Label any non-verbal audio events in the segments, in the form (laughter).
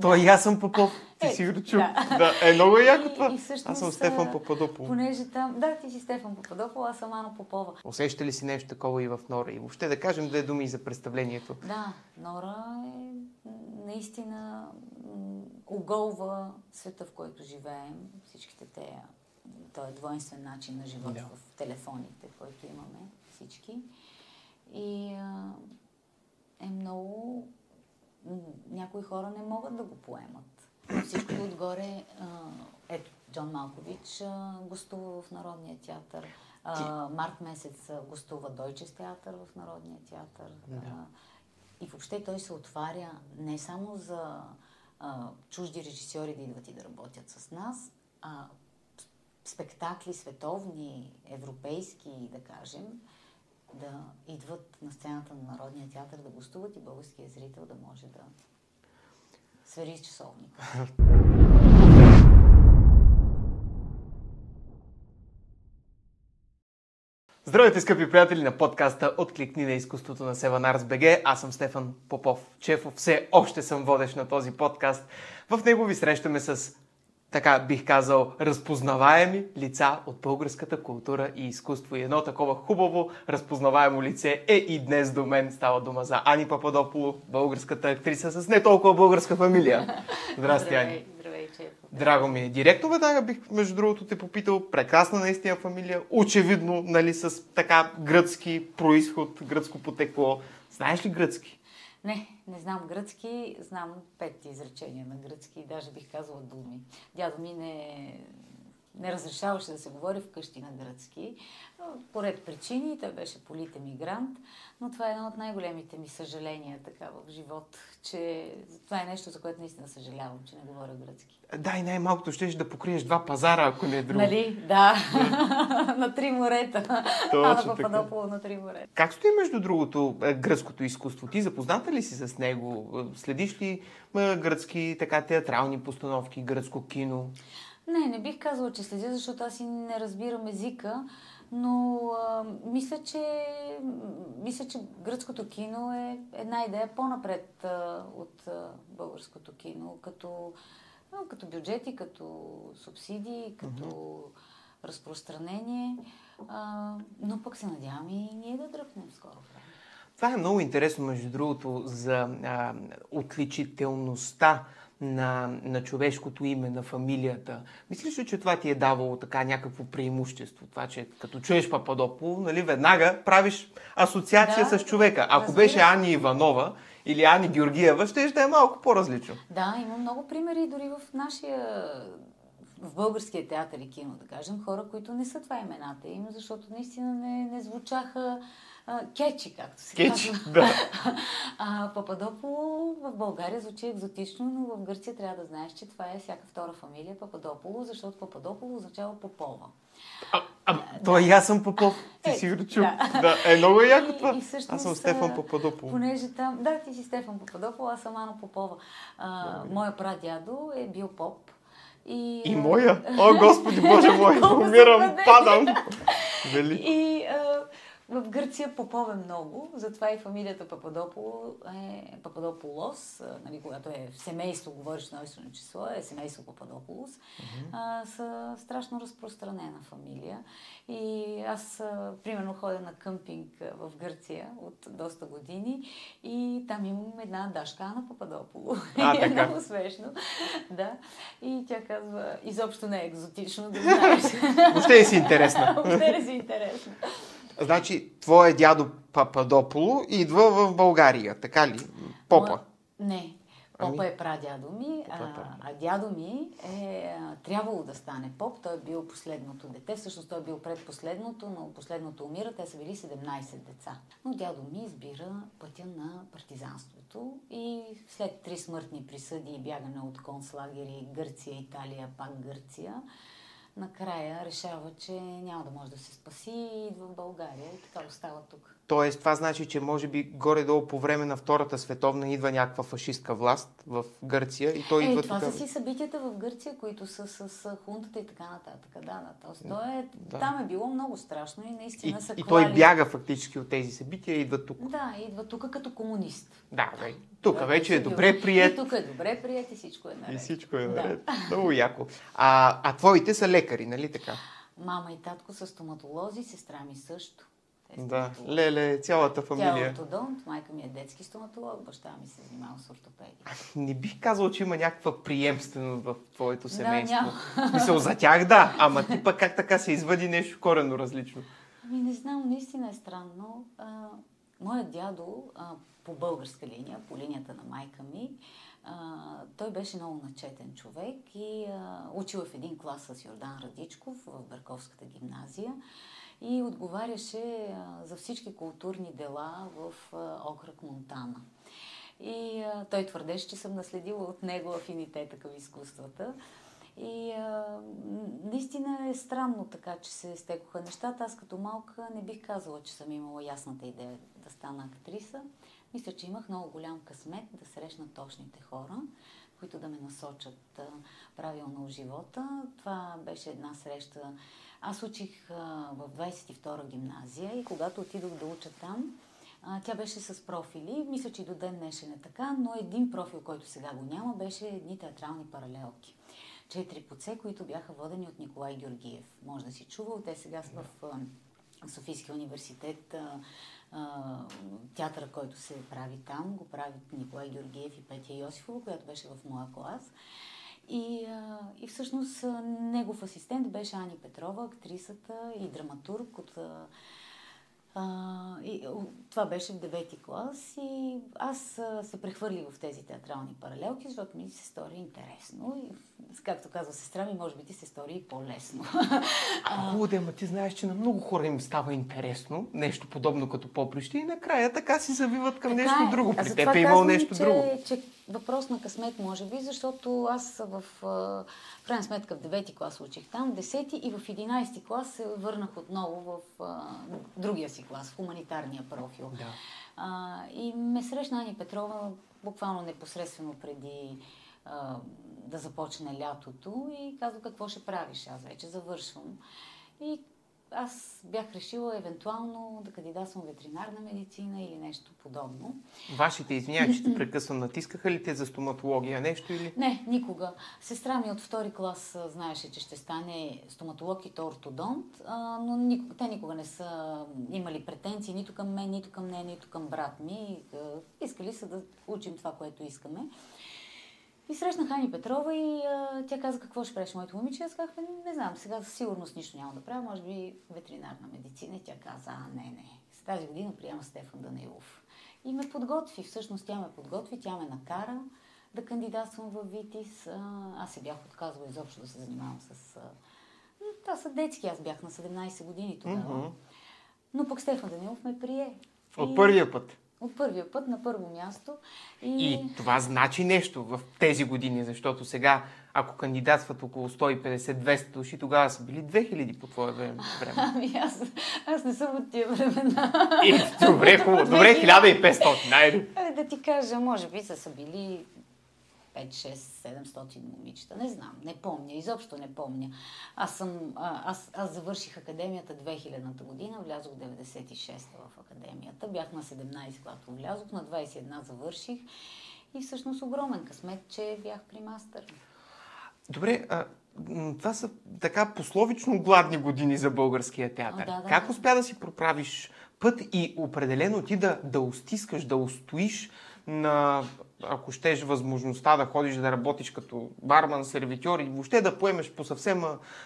Той и аз съм Попов. Ти Е, си го чул. да. Да. Е, много е яко И- това. и всъщност, Аз съм Стефан а, Попадопол. Понеже там... Да, ти си Стефан Попадопол, аз съм Ана Попова. Усеща ли си нещо такова и в Нора? И въобще да кажем две думи за представлението. Да, Нора е наистина оголва света, в който живеем. Всичките те, този двойствен начин на живот Да. в телефоните, който имаме всички. И а, е много... Някои хора не могат да го поемат. На Всичкото отгоре, ето, Джон Малкович гостува в Народния театър. А, март месец гостува Дойчес театър в Народния театър. Да. А, и въобще той се отваря не само за а, чужди режисьори да идват и да работят с нас, а спектакли световни, европейски, да кажем, да идват на сцената на Народния театър да гостуват и българския зрител да може да свери с часовника. Здравейте, скъпи приятели на подкаста Откликни на изкуството на Севан Арс БГ. Аз съм Стефан Попов Чефов. Все още съм водещ на този подкаст. В него ви срещаме с, така бих казал, разпознаваеми лица от българската култура и изкуство. И едно такова хубаво разпознаваемо лице е и днес до мен. Става дума за Ани Пападополо, българската актриса с не толкова българска фамилия. (laughs) Здрасти, Ани. Здравей. Драго ми е. Директно веднага бих, между другото, те попитал. Прекрасна наистина фамилия. Очевидно, нали, с така гръцки происход, гръцко потекло. Знаеш ли гръцки? Не, не знам гръцки, знам пет изречения на гръцки, даже бих казала думи. Дядо ми не, не разрешаваше да се говори вкъщи на гръцки. По ред причини, той беше политен мигрант, но това е едно от най-големите ми съжаления така в живот, че това е нещо, за което наистина съжалявам, че не говоря гръцки. Да, и най-малкото щеш да покриеш два пазара, ако не е друго. Нали? Да. (laughs) на три морета. Точно Ана. Пападополо на три морета. Как стои между другото е, гръцкото изкуство? Ти запозната ли си с него? Следиш ли гръцки така театрални постановки, гръцко кино? Не, не бих казала, че следя, защото аз и не разбирам езика, но а, мисля, че, мисля, че гръцкото кино е една идея по-напред а, от а, българското кино, като, а, като бюджети, като субсидии, като разпространение. А, но пък се надявам и ние да дръпнем скоро време. Това е много интересно, между другото, за а, отличителността на, на човешкото име, на фамилията. Мислиш ли, че това ти е давало така някакво преимущество? Това, че като чуеш Пападополо, нали, веднага правиш асоциация Да, с човека. Ако разбира беше. Ани Иванова или Ани Георгиева, ще да е малко по-различно. Да, има много примери дори в нашия в българския театър и кино, да кажем, хора, които не са това имената им, защото наистина не, не звучаха а, кечи, както се Кечи, казва. да. (laughs) А Пападополо в България звучи екзотично, но в Гърция трябва да знаеш, че това е всяка втора фамилия Пападополо, защото Пападополо означава Попова. А, а, той и аз съм Попов. Ти Е, си го чул. да. (laughs) Да. Е, много е яко И- това. и всъщност, Аз съм Стефан а, Пападополо. Понеже там, да, ти си Стефан Попадопол, аз съм Ана Попова. А, моя прадядо е бил поп. И, И моя. О, Господи Боже мой, (laughs) умирам, падам. Вели. И в Гърция попове много, затова и фамилията Пападополо е Пападополос, нали, когато е в семейство, говориш множествено число, е семейство Пападополос, а, са страшно разпространена фамилия. И аз, а, примерно, ходя на къмпинг в Гърция от доста години и там имам една дашка Ана Пападополо. А, (laughs) И е така. много смешно. Да. И тя казва, изобщо не е екзотично, да знаеш. Въобще е си интересна. (laughs) Въобще не си интересно. Значи, твоя дядо Пападополо идва в България, така ли? Попа. Моя- Не. Ами? Попа е прадядо ми, е а, прадядо. а дядо ми е а, трябвало да стане поп. Той е бил последното дете. Всъщност той е бил предпоследното, но последното умира. Те са били 17 деца. Но дядо ми избира пътя на партизанството и след три смъртни присъди и бягане от концлагери Гърция, Италия, пак Гърция, накрая решава, че няма да може да се спаси и идва в България и така остава тук. Тоест, това значи, че може би горе-долу по време на Втората световна идва някаква фашистка власт в Гърция и той е, идва това тук. са си събитията в Гърция, които са с, с хунтата и така нататък. Да, да. Тоест, то е, Да. Там е било много страшно и наистина И, са и той бяга фактически от тези събития и идва тук. Да, идва тук като комунист. Да, бе. Тук Той вече е бил- добре прият. И тук е добре прият и всичко е наред. И всичко е Да. наред. Много яко. А, а твоите са лекари, нали така? Мама и татко са стоматолози, сестра ми също. Да. Леле, цялата Тя е фамилия. ортодонт, майка ми е детски стоматолог, баща ми се занимава с ортопедия. Не бих казал, че има някаква приемственост в твоето семейство. няма. В Смисъл, за тях да, ама ти пък как така се извади нещо коренно различно? Ами не знам, наистина е странно. А, моят дядо а, по българска линия, по линията на майка ми, а, той беше много начетен човек и а, учил е в един клас с Йордан Радичков в Берковската гимназия и отговаряше за всички културни дела в окръг Монтана. И той твърдеше, че съм наследила от него афинитета към изкуствата. И а, наистина е странно така, че се стекоха нещата. Аз като малка не бих казала, че съм имала ясната идея да стана актриса. Мисля, че имах много голям късмет да срещна точните хора, които да ме насочат правилно в живота. Това беше една среща. Аз учих а, в 22-а гимназия и когато отидох да уча там, а, тя беше с профили. Мисля, че и до ден днешен е така, но един профил, който сега го няма, беше едни театрални паралелки. Четири поце, които бяха водени от Николай Георгиев. Може да си чувал, те сега са в а, Софийския университет. А, театъра, който се прави там, го правят Николай Георгиев и Петя Йосифова, която беше в моя клас. И, и всъщност негов асистент беше Ани Петрова, актрисата и драматург от а, и, това беше в девети клас. И аз се прехвърлих в тези театрални паралелки, защото ми се стори интересно. И, както казва сестра ми, може би ти се стори и по-лесно. А, хубаво да, ама ти знаеш, че на много хора им става интересно, нещо подобно като поприще и накрая така си завиват към нещо Така е. друго. При теб е имало нещо че, друго. че въпрос на късмет може би, защото аз в, в крайна сметка в 9 клас учих там, в 10 и в 11 клас се върнах отново в а, другия си клас, в хуманитарния профил. Да. А, и ме срещна Ани Петрова буквално непосредствено преди а, да започне лятото и казва какво ще правиш. Аз вече завършвам. И аз бях решила евентуално да кандидатствам ветеринарна медицина или нещо подобно. Вашите, извинявай, че те (clears throat) прекъсвам, натискаха ли те за стоматология нещо или? Не, никога. Сестра ми от втори клас знаеше, че ще стане стоматолог и то ортодонт, но никога, те никога не са имали претенции нито към мен, нито към нея, нито към брат ми. Искали са да учим това, което искаме. И срещнах Ани Петрова и а, тя каза какво ще правиш моето момиче. Аз казах, не знам, сега със сигурност нищо няма да правя, може би ветеринарна медицина. И тя каза, а не, не, с тази година приема Стефан Данилов. И ме подготви, всъщност тя ме подготви, тя ме накара да кандидатствам в ВИТИС. А, Аз се бях отказала изобщо да се занимавам с... а, Това са детски, аз бях на 17 години тогава. Мгм. Но пък Стефан Данилов ме прие. От И- първия път. От първия път на първо място. И това значи нещо в тези години, защото сега, ако кандидатстват около 150-200 души, тогава са били 2000 по твое време. (laughs) Ами аз, аз не съм от тия времена. И, добре, хубаво. Добре, 1500. Найде. Абе, да ти кажа, може би са, са били 5, 6, 700 момичета. Не знам, не помня, изобщо не помня. Аз, съм, а, аз, аз завърших академията 2000-та година, влязох 96-та в академията. Бях на 17, когато влязох, на 21 завърших. И всъщност огромен късмет, че бях при мастър. Добре, а, това са така пословично гладни години за българския театър. А, да, да, как успя да си проправиш път и определено ти да, да устискаш, да устоиш на, ако щеш, възможността да ходиш да работиш като барман, сервитьор и въобще да поемеш по съвсем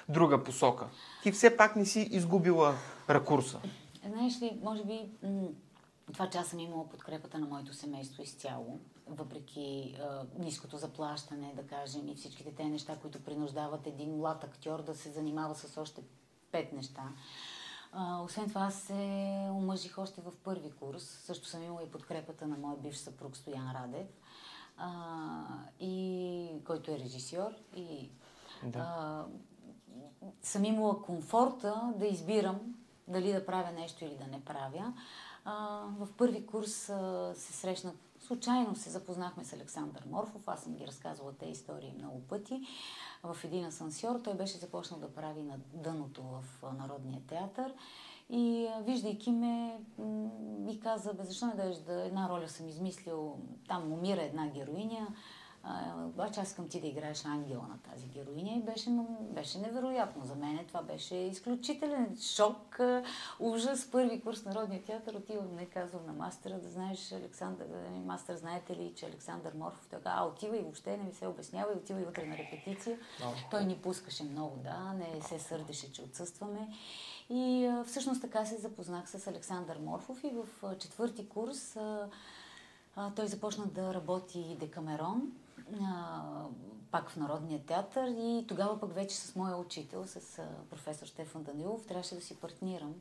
друга посока? Ти все пак не си изгубила ракурса. Знаеш ли, може би това, че аз съм имала подкрепата на моето семейство изцяло, въпреки а, ниското заплащане, да кажем, и всичките те неща, които принуждават един млад актьор да се занимава с още пет неща. А, освен това, аз се омъжих още в първи курс. Също съм имала и подкрепата на моя бивш съпруг Стоян Радев, а, и, който е режисьор. И, Да. а, съм имала комфорта да избирам дали да правя нещо или да не правя. А, в първи курс а, се срещнах, случайно се запознахме с Александър Морфов, аз съм ги разказвала тези истории много пъти. В един асансьор той беше започнал да прави на дъното в Народния театър. И виждайки ме, ми каза, бе, защо не дадеш да една роля съм измислил, там умира една героиня, обаче аз искам ти да играеш ангела на тази героиня и беше, беше невероятно за мен. Това беше изключителен шок, ужас. Първи курс Народния театър отивам, не казвам на мастера, да знаеш Александър, мастер, знаете ли, че Александър Морфов така, а отива и въобще не ми се обяснява и отива и вътре на репетиция. No. Той ни пускаше много, да, не се сърдеше, че отсъстваме. И а, всъщност така се запознах с Александър Морфов и в а, четвърти курс а, а, той започна да работи Декамерон пак в Народния театър и тогава пък вече с моя учител, с професор Штефан Данилов, трябваше да си партнирам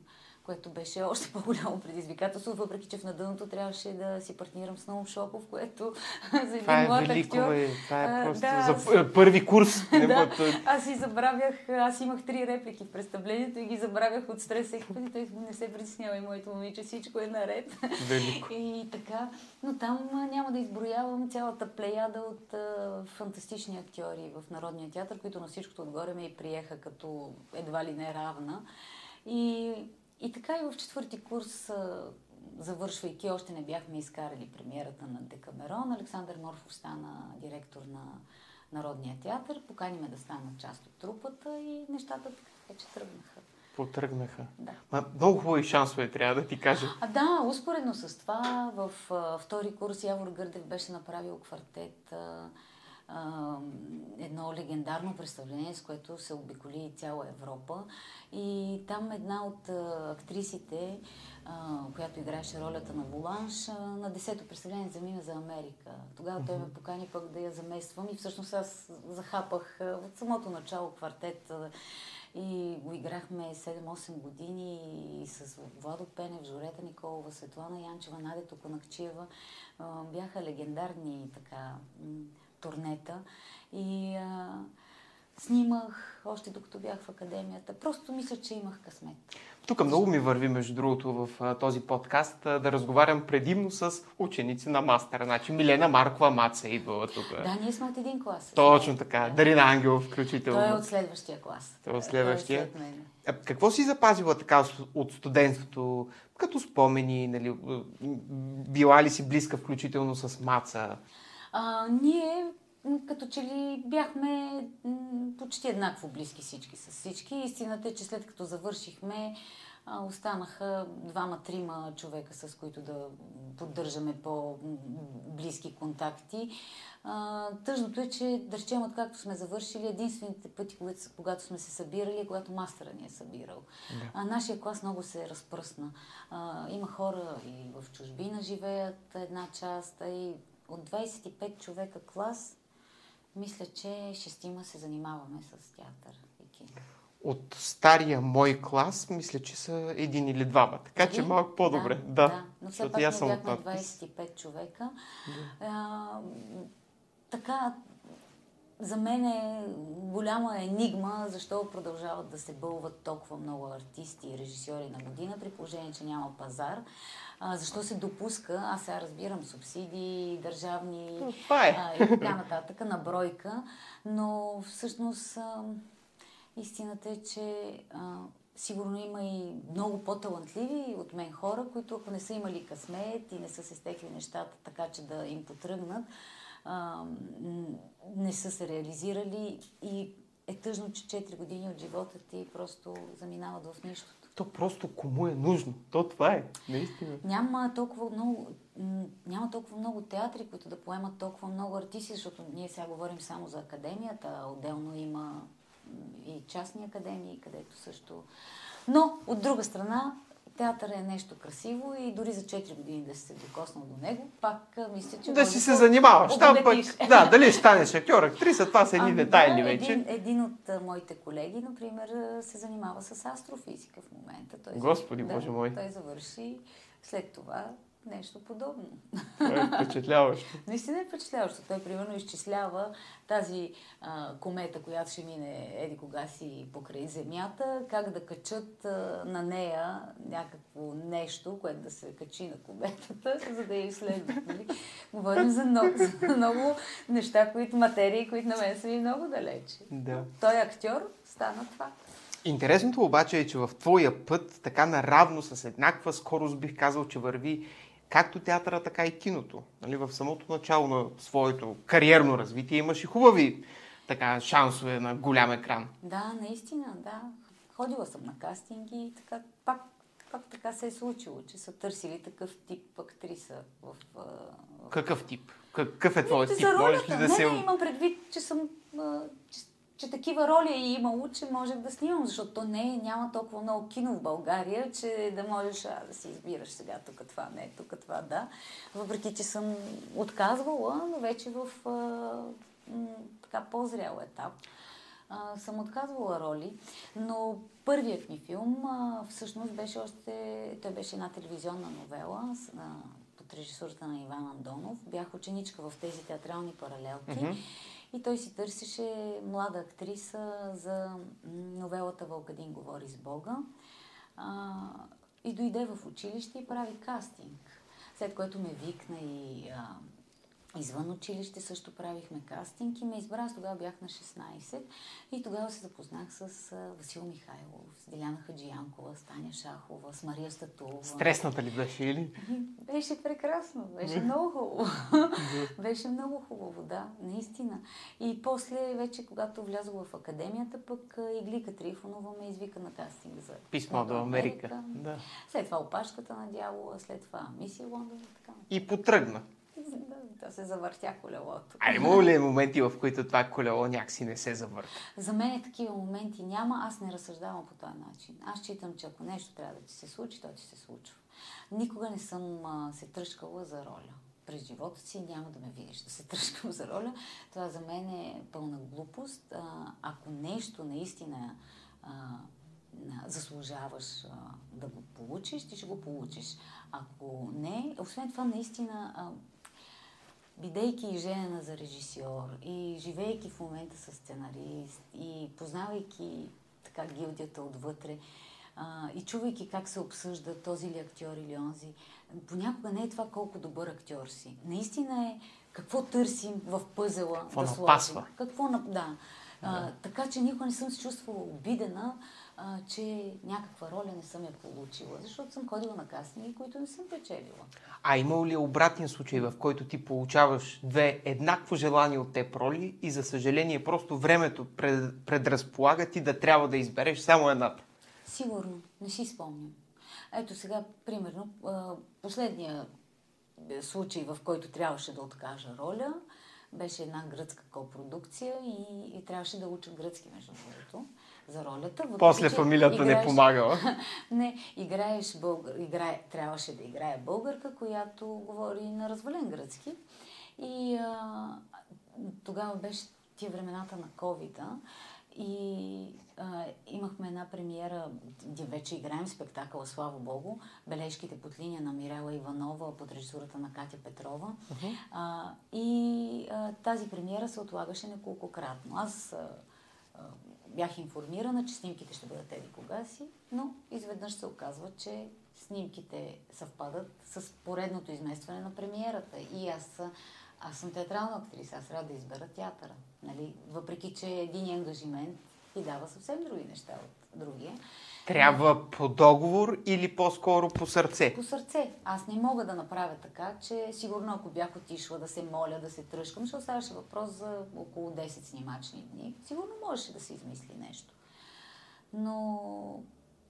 което беше още по-голямо предизвикателство, въпреки че в надъното трябваше да си партнирам с Наум Шопов, което (laughs) за един е млад велико, актьор... Е, това е просто да, за аз... първи курс. (laughs) да, аз си забравях, аз имах три реплики в представлението и ги забравях от стрес всеки път и той не се притеснява и моето момиче, всичко е наред. Велико. (laughs) и така, но там няма да изброявам цялата плеяда от а, фантастични актьори в Народния театър, които на всичкото отгоре ме и приеха като едва ли не равна. И и така и в четвърти курс, завършвайки, още не бяхме изкарали премиерата на Декамерон. Александър Морфов стана директор на Народния театър. Покани ме да стана част от трупата и нещата така вече тръгнаха. Потръгнаха. Да. Ма, много хубави шансове, трябва да ти кажа. А, да, успоредно с това, в а, втори курс Явор Гърдев беше направил квартет. А, едно легендарно представление, с което се обиколи цяла Европа. И там една от актрисите, която играеше ролята на Воланш, на десето представление замина за Америка. Тогава той ме покани пък да я замествам и всъщност аз захапах от самото начало квартет и го играхме 7-8 години и с Владо Пенев, Жорета Николова, Светлана Янчева, Надя Токонакчиева. Бяха легендарни така турнета. И а, снимах още докато бях в академията. Просто мисля, че имах късмет. Тук много ми върви, между другото, в а, този подкаст да разговарям предимно с ученици на мастера. Значи Милена Маркова Маца идвала тук. Да, ние сме от един клас. Точно така. Да. Дарина Ангелов включително. Той е от следващия клас. Той е от следващия. Той е след а, какво си запазила така от студентството, като спомени, нали, била ли си близка включително с Маца? А, ние като че ли бяхме почти еднакво близки всички с всички. Истината е, че след като завършихме, останаха двама-трима човека, с които да поддържаме по-близки контакти. Тъжното е, че да речем, откакто сме завършили, единствените пъти, когато, сме се събирали, е когато мастера ни е събирал. Да. А, нашия клас много се разпръсна. А, има хора и в чужбина живеят една част, а и от 25 човека клас, мисля, че шестима се занимаваме с театър и кино. От стария мой клас, мисля, че са един или двама. Така че малко по-добре. Да, да. да. но все пак ние бяхме 25 човека. Да. А, така, за мен е голяма енигма защо продължават да се бълват толкова много артисти и режисьори на година, при положение, че няма пазар. А, защо се допуска, аз сега разбирам субсидии, държавни е. а, и така нататък, на бройка, но всъщност а, истината е, че а, сигурно има и много по-талантливи от мен хора, които ако не са имали късмет и не са се стекли нещата така, че да им потръгнат, а, не са се реализирали и е тъжно, че 4 години от живота ти просто заминават в нищото. То просто кому е нужно. То това е. Наистина. Няма толкова много, няма толкова много театри, които да поемат толкова много артисти, защото ние сега говорим само за академията, отделно има и частни академии, където също. Но, от друга страна, театър е нещо красиво и дори за 4 години да си се докоснал до него, пак мисля, че... Да си се занимаваш. Там пък, да, дали ще станеш актьор, актриса, това са едни а, детайли да, вече. Един, един от моите колеги, например, се занимава с астрофизика в момента. Той Господи, да, Боже мой. Той завърши след това нещо подобно. Това е впечатляващо. (laughs) Наистина е впечатляващо. Той, примерно, изчислява тази а, комета, която ще мине еди кога си покрай Земята, как да качат а, на нея някакво нещо, което да се качи на кометата, за да я изследват. Нали? Говорим за много, за много неща, които материи, които на мен са ми много далече. Да. Той актьор стана това. Интересното обаче е, че в твоя път, така наравно, с еднаква скорост, бих казал, че върви както театъра, така и киното. Нали, в самото начало на своето кариерно развитие имаш и хубави така, шансове на голям екран. Да, наистина, да. Ходила съм на кастинги и така, пак, пак така се е случило, че са търсили такъв тип актриса в... в... Какъв тип? Какъв е твой Не, тип? за Можеш ролята. ли да не, се... не, имам предвид, че съм... Че, че такива роли е имало, че можех да снимам, защото то не няма толкова много кино в България, че да можеш а, да си избираш сега тук това, не, тук това, да. Въпреки, че съм отказвала, но вече в а, м, така по-зрял етап а, съм отказвала роли, но първият ми филм а, всъщност беше още, той беше една телевизионна новела с, а, под режисурата на Иван Андонов. Бях ученичка в тези театрални паралелки Мгм. И той си търсеше млада актриса за новелата Вълкадин говори с Бога. А, и дойде в училище и прави кастинг. След което ме викна и а, извън училище също правихме кастинг и ме избра. Аз тогава бях на 16 и тогава се запознах с Васил Михайлов, с Диляна Хаджиянкова, с Таня Шахова, с Мария Статулова. Стресната ли беше или? (laughs) Беше прекрасно, беше много хубаво. (laughs) беше много хубаво, да, наистина. И после, вече когато влязох в академията, пък Иглика Трифонова ме извика на кастинг за Писмо до Америка. Да. След това опашката на дявола, след това Мисия Лондон и така. И потръгна. Да, (laughs) да се завъртя колелото. А имало ли е моменти, в които това колело някакси не се завърта? За мен такива моменти няма, аз не разсъждавам по този начин. Аз считам, че ако нещо трябва да ти се случи, то ти се случва. Никога не съм а, се тръжкала за роля. През живота си няма да ме видиш да се (laughs) тръжкам за роля. Това за мен е пълна глупост. А, ако нещо наистина а, заслужаваш а, да го получиш, ти ще го получиш. Ако не, освен това наистина а, бидейки и женена за режисьор и живейки в момента с сценарист и познавайки така гилдията отвътре а, и чувайки как се обсъжда този ли актьор или онзи, понякога не е това колко добър актьор си. Наистина е какво търсим в пъзела Какво да напасва. сложим. Какво на... Да. А, така че никога не съм се чувствала обидена, а, че някаква роля не съм я получила, защото съм ходила на кастинги, които не съм печелила. А имало ли е обратен случай, в който ти получаваш две еднакво желани от теб роли и за съжаление просто времето пред, предразполага ти да трябва да избереш само едната? Сигурно, не си спомням. Ето сега, примерно, последния е, случай, в който трябваше да откажа роля, беше една гръцка копродукция и, и трябваше да уча гръцки, между другото, за ролята. После че фамилията не играеш- помагала. (laughs) не, играеш българ, играе, трябваше да играе българка, която говори на развален гръцки. И а, тогава беше тия времената на covid и а, имахме една премиера, где вече играем спектакъла, слава Богу, бележките под линия на Мирела Иванова под режисурата на Катя Петрова. А, и а, тази премиера се отлагаше неколкократно. Аз а, бях информирана, че снимките ще бъдат еди кога си, но изведнъж се оказва, че снимките съвпадат с поредното изместване на премиерата. И аз, аз съм театрална актриса, аз трябва да избера театъра. Нали? Въпреки, че един ангажимент ти дава съвсем други неща от другия. Трябва по договор или по-скоро по сърце? По сърце. Аз не мога да направя така, че сигурно ако бях отишла да се моля, да се тръжкам, защото ставаше въпрос за около 10 снимачни дни, сигурно можеше да се измисли нещо. Но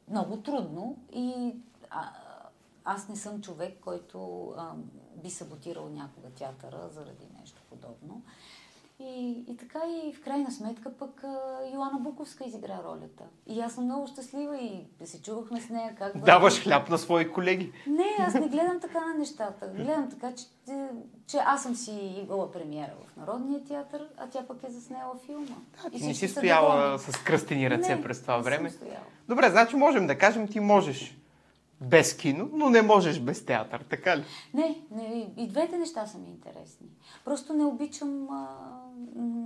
много трудно и а, аз не съм човек, който а, би саботирал някога театъра заради нещо подобно. И, и така и в крайна сметка пък а, Йоана Буковска изигра ролята. И аз съм много щастлива и се чувахме с нея как... Даваш хляб на свои колеги. Не, аз не гледам така на нещата. Гледам така, че, че аз съм си имала премиера в Народния театър, а тя пък е заснела филма. И Ти не си стояла доволни. с кръстени ръце Не, през това време. Добре, значи можем да кажем, ти можеш без кино, но не можеш без театър, така ли? Не, не и двете неща са ми интересни. Просто не обичам, а,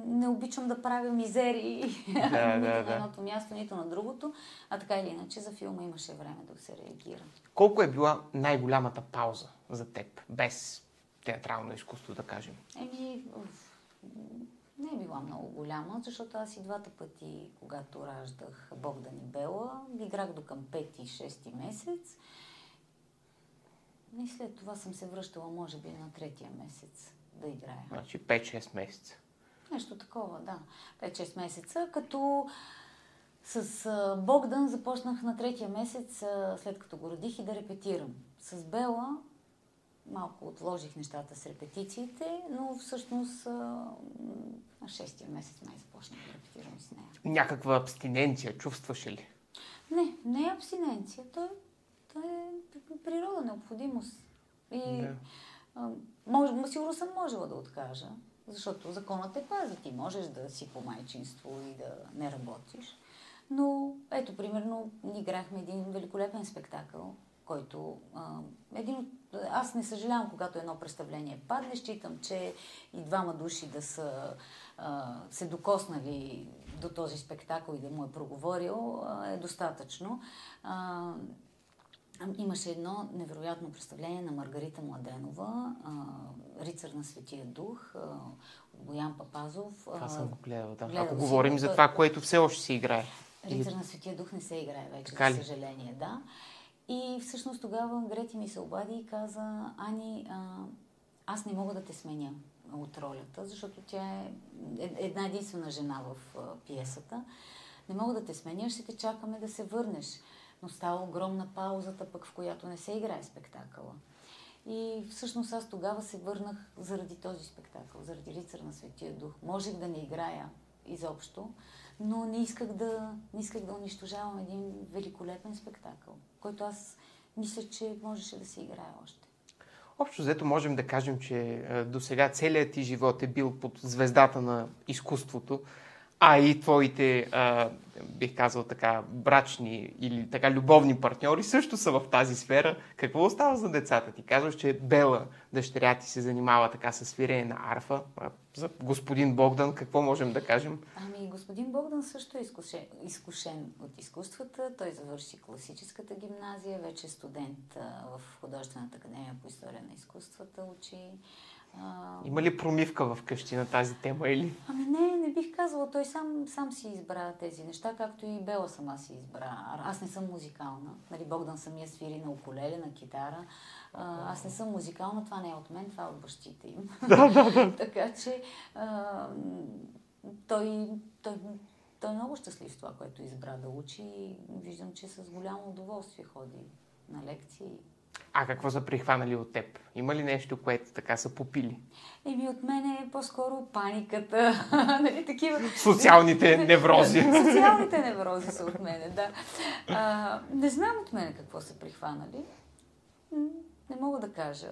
не обичам да правя мизери (laughs) Да, нито да, на да. едното място, нито на другото. А така или иначе за филма имаше време да се реагира. Колко е била най-голямата пауза за теб, без театрално изкуство, да кажем? Еми, не е била много голяма, защото аз и двата пъти, когато раждах Богдан и Бела, играх до към 5-6 месец. И след това съм се връщала, може би, на третия месец да играя. Значи 5-6 месеца. Нещо такова, да. 5-6 месеца, като с Богдан започнах на третия месец, след като го родих и да репетирам. С Бела малко отложих нещата с репетициите, но всъщност на шестия месец май започнах да репетирам с нея. Някаква абстиненция чувстваше ли? Не, не е абстиненция. То е, то е природа, необходимост. И Да. а, може, сигурно съм можела да откажа, защото законът те пази. Ти можеш да си по майчинство и да не работиш. Но ето, примерно, ние играхме един великолепен спектакъл, който а, един от... Аз не съжалявам, когато едно представление падне. Считам, че и двама души да са а, се докоснали до този спектакъл и да му е проговорил, а, е достатъчно. А, Имаше едно невероятно представление на Маргарита Младенова, Рицар на Светия Дух, от Боян Папазов. Това а, съм го гледал, да. гледал Ако си говорим го, за това, което все още се играе. Рицар на Светия Дух не се играе вече, за съжаление, да. И всъщност тогава Грети ми се обади и каза, Ани, а, аз не мога да те сменя от ролята, защото тя е ед- една единствена жена в а, пиесата. Не мога да те сменя, ще те чакаме да се върнеш. Но става огромна паузата, пък в която не се играе спектакъла. И всъщност аз тогава се върнах заради този спектакъл, заради Рицар на Светия Дух. Можех да не играя изобщо, но не исках да, не исках да унищожавам един великолепен спектакъл, който аз мисля, че можеше да се играе още. Общо взето можем да кажем, че до сега целият ти живот е бил под звездата на изкуството, а и твоите, а, бих казал така, брачни или така любовни партньори също са в тази сфера. Какво остава за децата? Ти казваш, че Бела, дъщеря ти, се занимава така с свирене на арфа. А за господин Богдан, какво можем да кажем? Ами, господин Богдан също е изкушен, изкушен от изкуствата. Той завърши класическата гимназия, вече студент в Художествената академия по история на изкуствата учи. А, Има ли промивка в къщи на тази тема или? Ами не, не бих казала. Той сам, сам си избра тези неща, както и Бела сама си избра. Аз не съм музикална. Нали, Богдан самия свири на укулеле, на китара. А, аз не съм музикална, това не е от мен, това е от бащите им. (laughs) така че а, той, той, той е много щастлив с това, което избра да учи и виждам, че с голямо удоволствие ходи на лекции. А какво са прихванали от теб? Има ли нещо, което така са попили? Еми, от мен е по-скоро паниката, (laughs) нали, такива... Социалните (laughs) неврози. Социалните неврози са от мене, да. А, не знам от мене какво са прихванали. Не мога да кажа.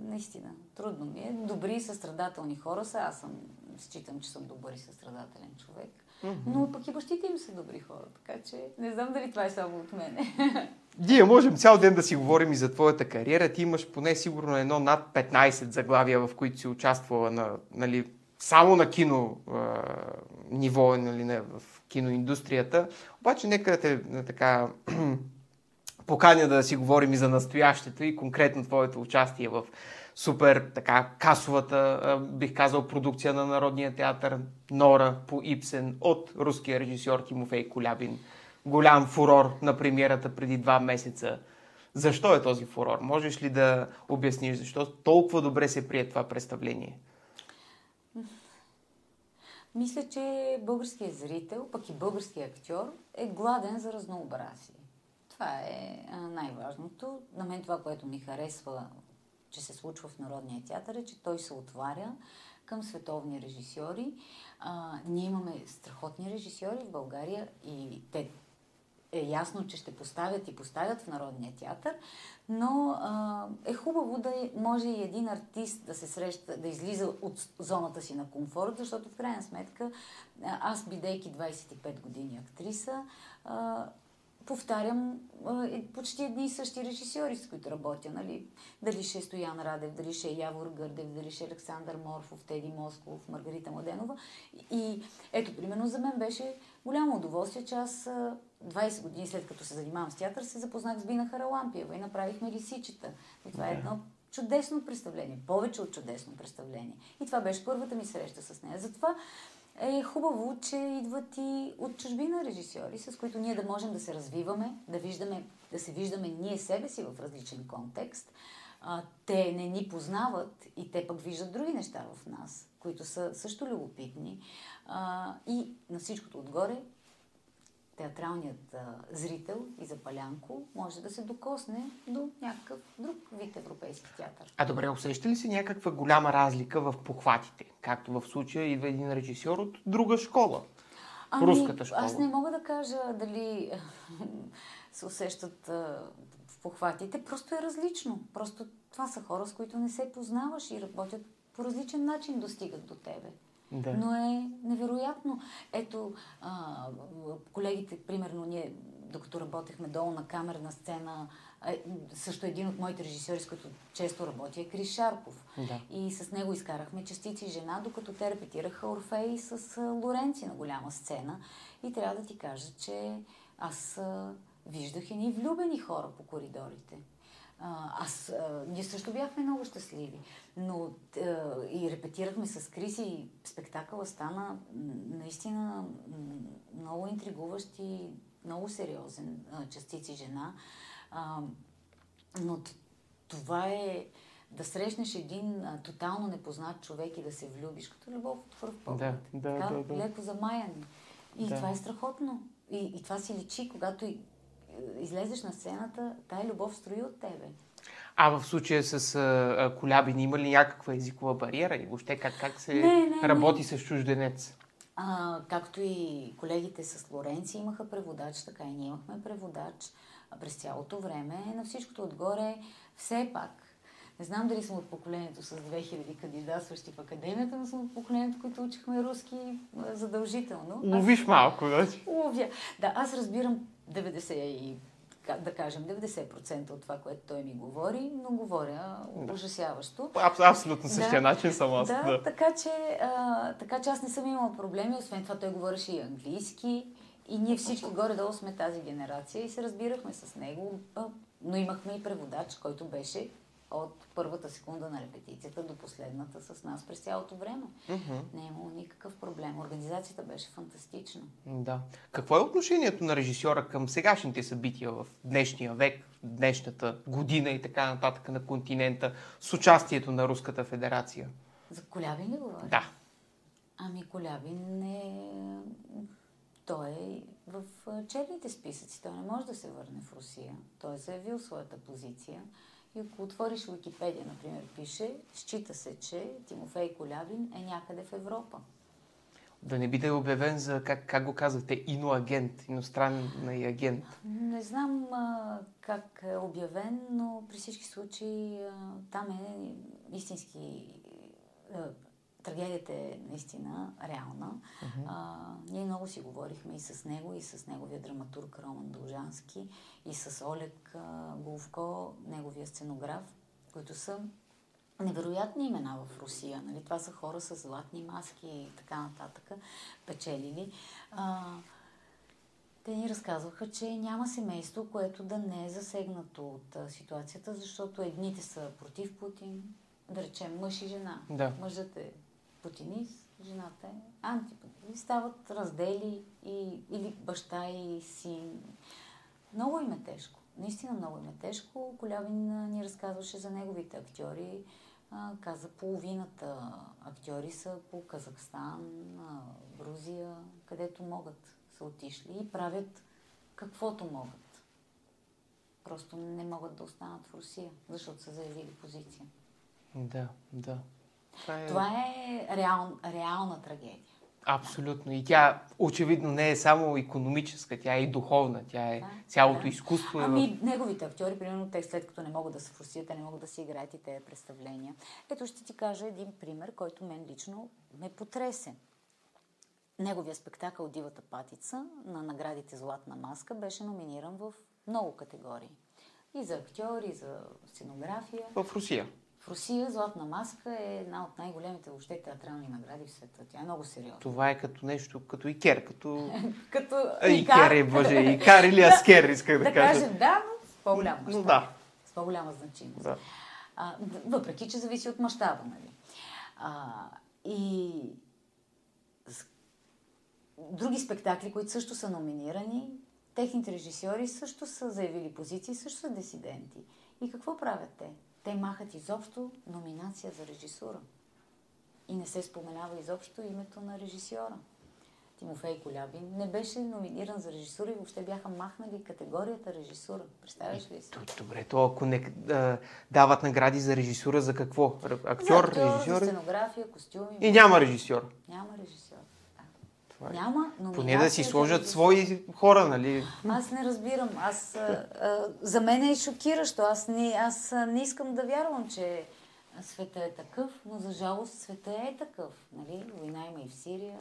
Наистина, трудно ми е. Добри и състрадателни хора са. Аз съм, считам, че съм добър и състрадателен човек. Но пък и бащите им са добри хора, така че не знам дали това е само от мене. (laughs) Ние можем цял ден да си говорим и за твоята кариера. Ти имаш поне сигурно едно над 15 заглавия, в които си участвала на, нали, само на кино а, ниво, нали, на, в киноиндустрията. Обаче нека да те така (clears throat) поканя да си говорим и за настоящето и конкретно твоето участие в супер така касовата, бих казал, продукция на Народния театър Нора по Ипсен от руския режисьор Тимофей Колябин. Голям фурор на премиерата преди два месеца. Защо е този фурор? Можеш ли да обясниш защо толкова добре се прие това представление? Мисля, че българският зрител, пък и българският актьор е гладен за разнообразие. Това е най-важното. На мен това, което ми харесва, че се случва в Народния театър, е, че той се отваря към световни режисьори. А, ние имаме страхотни режисьори в България и те е ясно, че ще поставят и поставят в Народния театър, но а, е хубаво да е- може и един артист да се среща, да излиза от зоната си на комфорт, защото в крайна сметка аз, бидейки 25 години актриса, а, повтарям е, почти едни и същи режисьори, с които работя. Нали? Дали ще е Стоян Радев, дали ще е Явор Гърдев, дали ще е Александър Морфов, Теди Москов, Маргарита Младенова. И ето, примерно за мен беше голямо удоволствие, че аз 20 години след като се занимавам с театър, се запознах с Бина Харалампиева и направихме лисичета. И това е едно чудесно представление, повече от чудесно представление. И това беше първата ми среща с нея. Затова е хубаво, че идват и от чужбина режисьори, с които ние да можем да се развиваме, да, виждаме, да се виждаме ние себе си в различен контекст. А, те не ни познават и те пък виждат други неща в нас, които са също любопитни. А, и на всичкото отгоре театралният а, зрител и запалянко може да се докосне до някакъв друг вид европейски театър. А добре, усеща ли се някаква голяма разлика в похватите? Както в случая идва един режисьор от друга школа. Ами, руската школа. Аз не мога да кажа дали се усещат а, в похватите. Просто е различно. Просто това са хора, с които не се познаваш и работят по различен начин, достигат до тебе. Да. Но е невероятно. Ето, а, колегите, примерно, ние, докато работехме долу на камерна сцена, също един от моите режисьори, с които често работя, е Крис Шарков. Да. И с него изкарахме частици жена, докато те репетираха Орфей с Лоренци на голяма сцена. И трябва да ти кажа, че аз виждах едни влюбени хора по коридорите. Аз, а, ние също бяхме много щастливи, но а, и репетирахме с Крис и спектакъла стана наистина много интригуващ и много сериозен, а, частици жена. А, но това е да срещнеш един а, тотално непознат човек и да се влюбиш, като любов от първ поглед. Да, да, така, да, да. леко замаяни. И да. това е страхотно. И, и това си личи, когато излезеш на сцената, тая любов строи от тебе. А в случая с а, Колябин има ли някаква езикова бариера и въобще как, как се не, не, работи не. с чужденец? А, както и колегите с Лоренци имаха преводач, така и ние имахме преводач през цялото време. На всичкото отгоре, все пак, не знам дали съм от поколението с 2000 кандидатстващи в академията, но съм от поколението, които учихме руски задължително. Ловиш аз... малко, значи. Ловя. Да, аз разбирам 90 и да кажем, 90% от това, което той ми говори, но говоря да. ужасяващо. Аб, абсолютно същия да, начин съм аз. Да, да. Така, че, а, така че аз не съм имала проблеми. Освен това, той говореше и английски. И ние всички горе-долу сме тази генерация и се разбирахме с него. Но имахме и преводач, който беше от първата секунда на репетицията до последната с нас през цялото време. Mm-hmm. Не е имало никакъв проблем. Организацията беше фантастична. Да. Какво е отношението на режисьора към сегашните събития в днешния век, днешната година и така нататък на континента с участието на Руската федерация? За Колябин ли говориш? Да. Ами Колябин е... Той е в черните списъци. Той не може да се върне в Русия. Той е заявил своята позиция. И ако отвориш Википедия, например, пише, счита се, че Тимофей Колябин е някъде в Европа. Да не биде обявен за, как, как го казвате, иноагент, иностранен агент? Не знам а, как е обявен, но при всички случаи а, там е истински а, трагедията е наистина реална. Uh-huh. А, ние много си говорихме и с него, и с неговия драматург Роман Должански, и с Олег а, Головко, неговия сценограф, които са невероятни имена в Русия. Нали? Това са хора с златни маски и така нататък, печелили. А, те ни разказваха, че няма семейство, което да не е засегнато от а, ситуацията, защото едните са против Путин, да речем мъж и жена. Да. Мъжът е путинист, жената е антипутинист. Стават раздели и, или баща и син. Много им е тежко. Наистина много им е тежко. Колявин ни разказваше за неговите актьори. Каза, половината актьори са по Казахстан, Грузия, където могат са отишли и правят каквото могат. Просто не могат да останат в Русия, защото са заявили позиция. Да, да. Това е, Това е реал, реална трагедия. Абсолютно. И тя очевидно не е само економическа, тя е и духовна. Тя е да, цялото да. изкуство. Е ами в... неговите актьори, примерно те след като не могат да се фрусират, те не могат да си играят и тези представления. Ето ще ти кажа един пример, който мен лично ме потресе. неговия спектакъл Дивата патица на наградите Златна маска беше номиниран в много категории. И за актьор, и за сценография. В Русия. В Русия Златна маска е една от най-големите въобще театрални награди в света. Тя е много сериозна. Това е като нещо, като Икер, като... (laughs) Като А, Икер, е, боже, Икар или Аскер, исках да, да кажа. кажем да, но с по-голяма Но да. С по-голяма значимост. Да. А, въпреки, че зависи от мащаба, нали? А, и други спектакли, които също са номинирани, техните режисьори също са заявили позиции, също са дисиденти. И какво правят те? Те махат изобщо номинация за режисура. И не се споменава изобщо името на режисьора. Тимофей Колябин не беше номиниран за режисура и въобще бяха махнали категорията режисура. Представяш ли си? Д- Добре, то ако не а, дават награди за режисура, за какво? Актьор, за актьор, режисьор? За сценография, костюми. И няма режисьор. Няма режисьор. Да. Това е. Няма номинация Поне да си сложат режисьор. свои хора, нали? Аз не разбирам. Аз, а, а, за мен е шокиращо. Аз не, аз не искам да вярвам, че света е такъв, но за жалост света е такъв. Нали? Война има и в Сирия.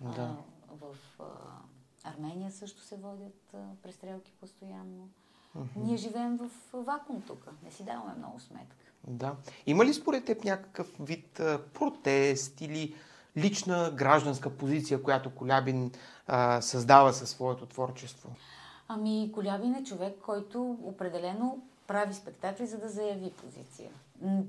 Да. А, в а, Армения също се водят а, престрелки постоянно. Ние живеем в вакуум тук. Не си даваме много сметка. Да. Има ли според теб някакъв вид а, протест или лична гражданска позиция, която Колябин а, създава със своето творчество? Ами, Колябин е човек, който определено прави спектакли, за да заяви позиция.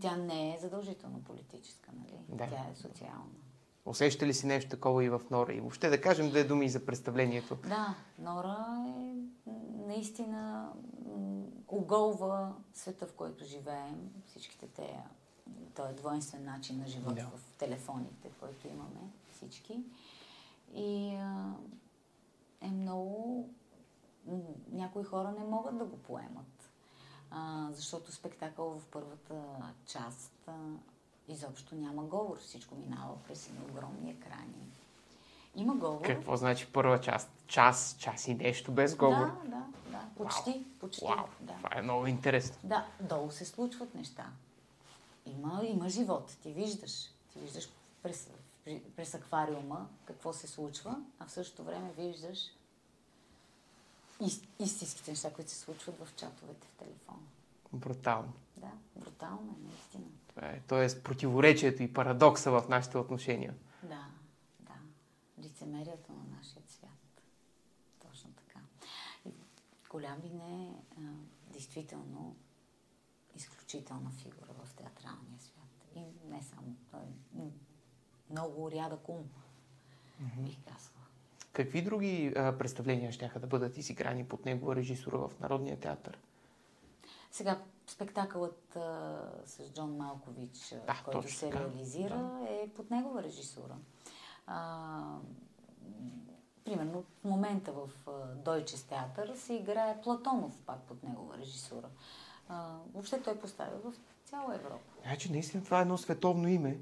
Тя не е задължително политическа, нали? Да. Тя е социална. Усеща ли си нещо такова и в Нора? И въобще да кажем две думи за представлението. Да, Нора е наистина оголва света, в който живеем. Всичките те, този двойствен начин на живот Да. в телефоните, който имаме всички. И а, е много... Някои хора не могат да го поемат. А, защото спектакъл в първата част а, изобщо няма говор. Всичко минава през едни огромни екрани. Има говор. Какво значи първа част? Час, час и нещо без говор? Да, да, да. Почти, почти. Вау, Да. това е много интересно. да, долу се случват неща. Има, има живот, ти виждаш. Ти виждаш през, през аквариума какво се случва, а в същото време виждаш ис- истинските неща, които се случват в чатовете в телефона. Брутално. Да, брутално е, наистина. Е, тоест противоречието и парадокса в нашите отношения. Да, да. Лицемерието на нашия свят. Точно така. И е а, действително изключителна фигура театралния свят. И не само. Той е много рядък ум, бих казала. Какви други а, представления ще да бъдат изиграни под негова режисура в Народния театър? Сега, спектакълът а, с Джон Малкович, Да, който точно се реализира, е под негова режисура. А, примерно, в момента в Дойчес театър се играе Платонов пак под негова режисура. А, въобще той поставя в цяла Европа. Значи наистина това е едно световно име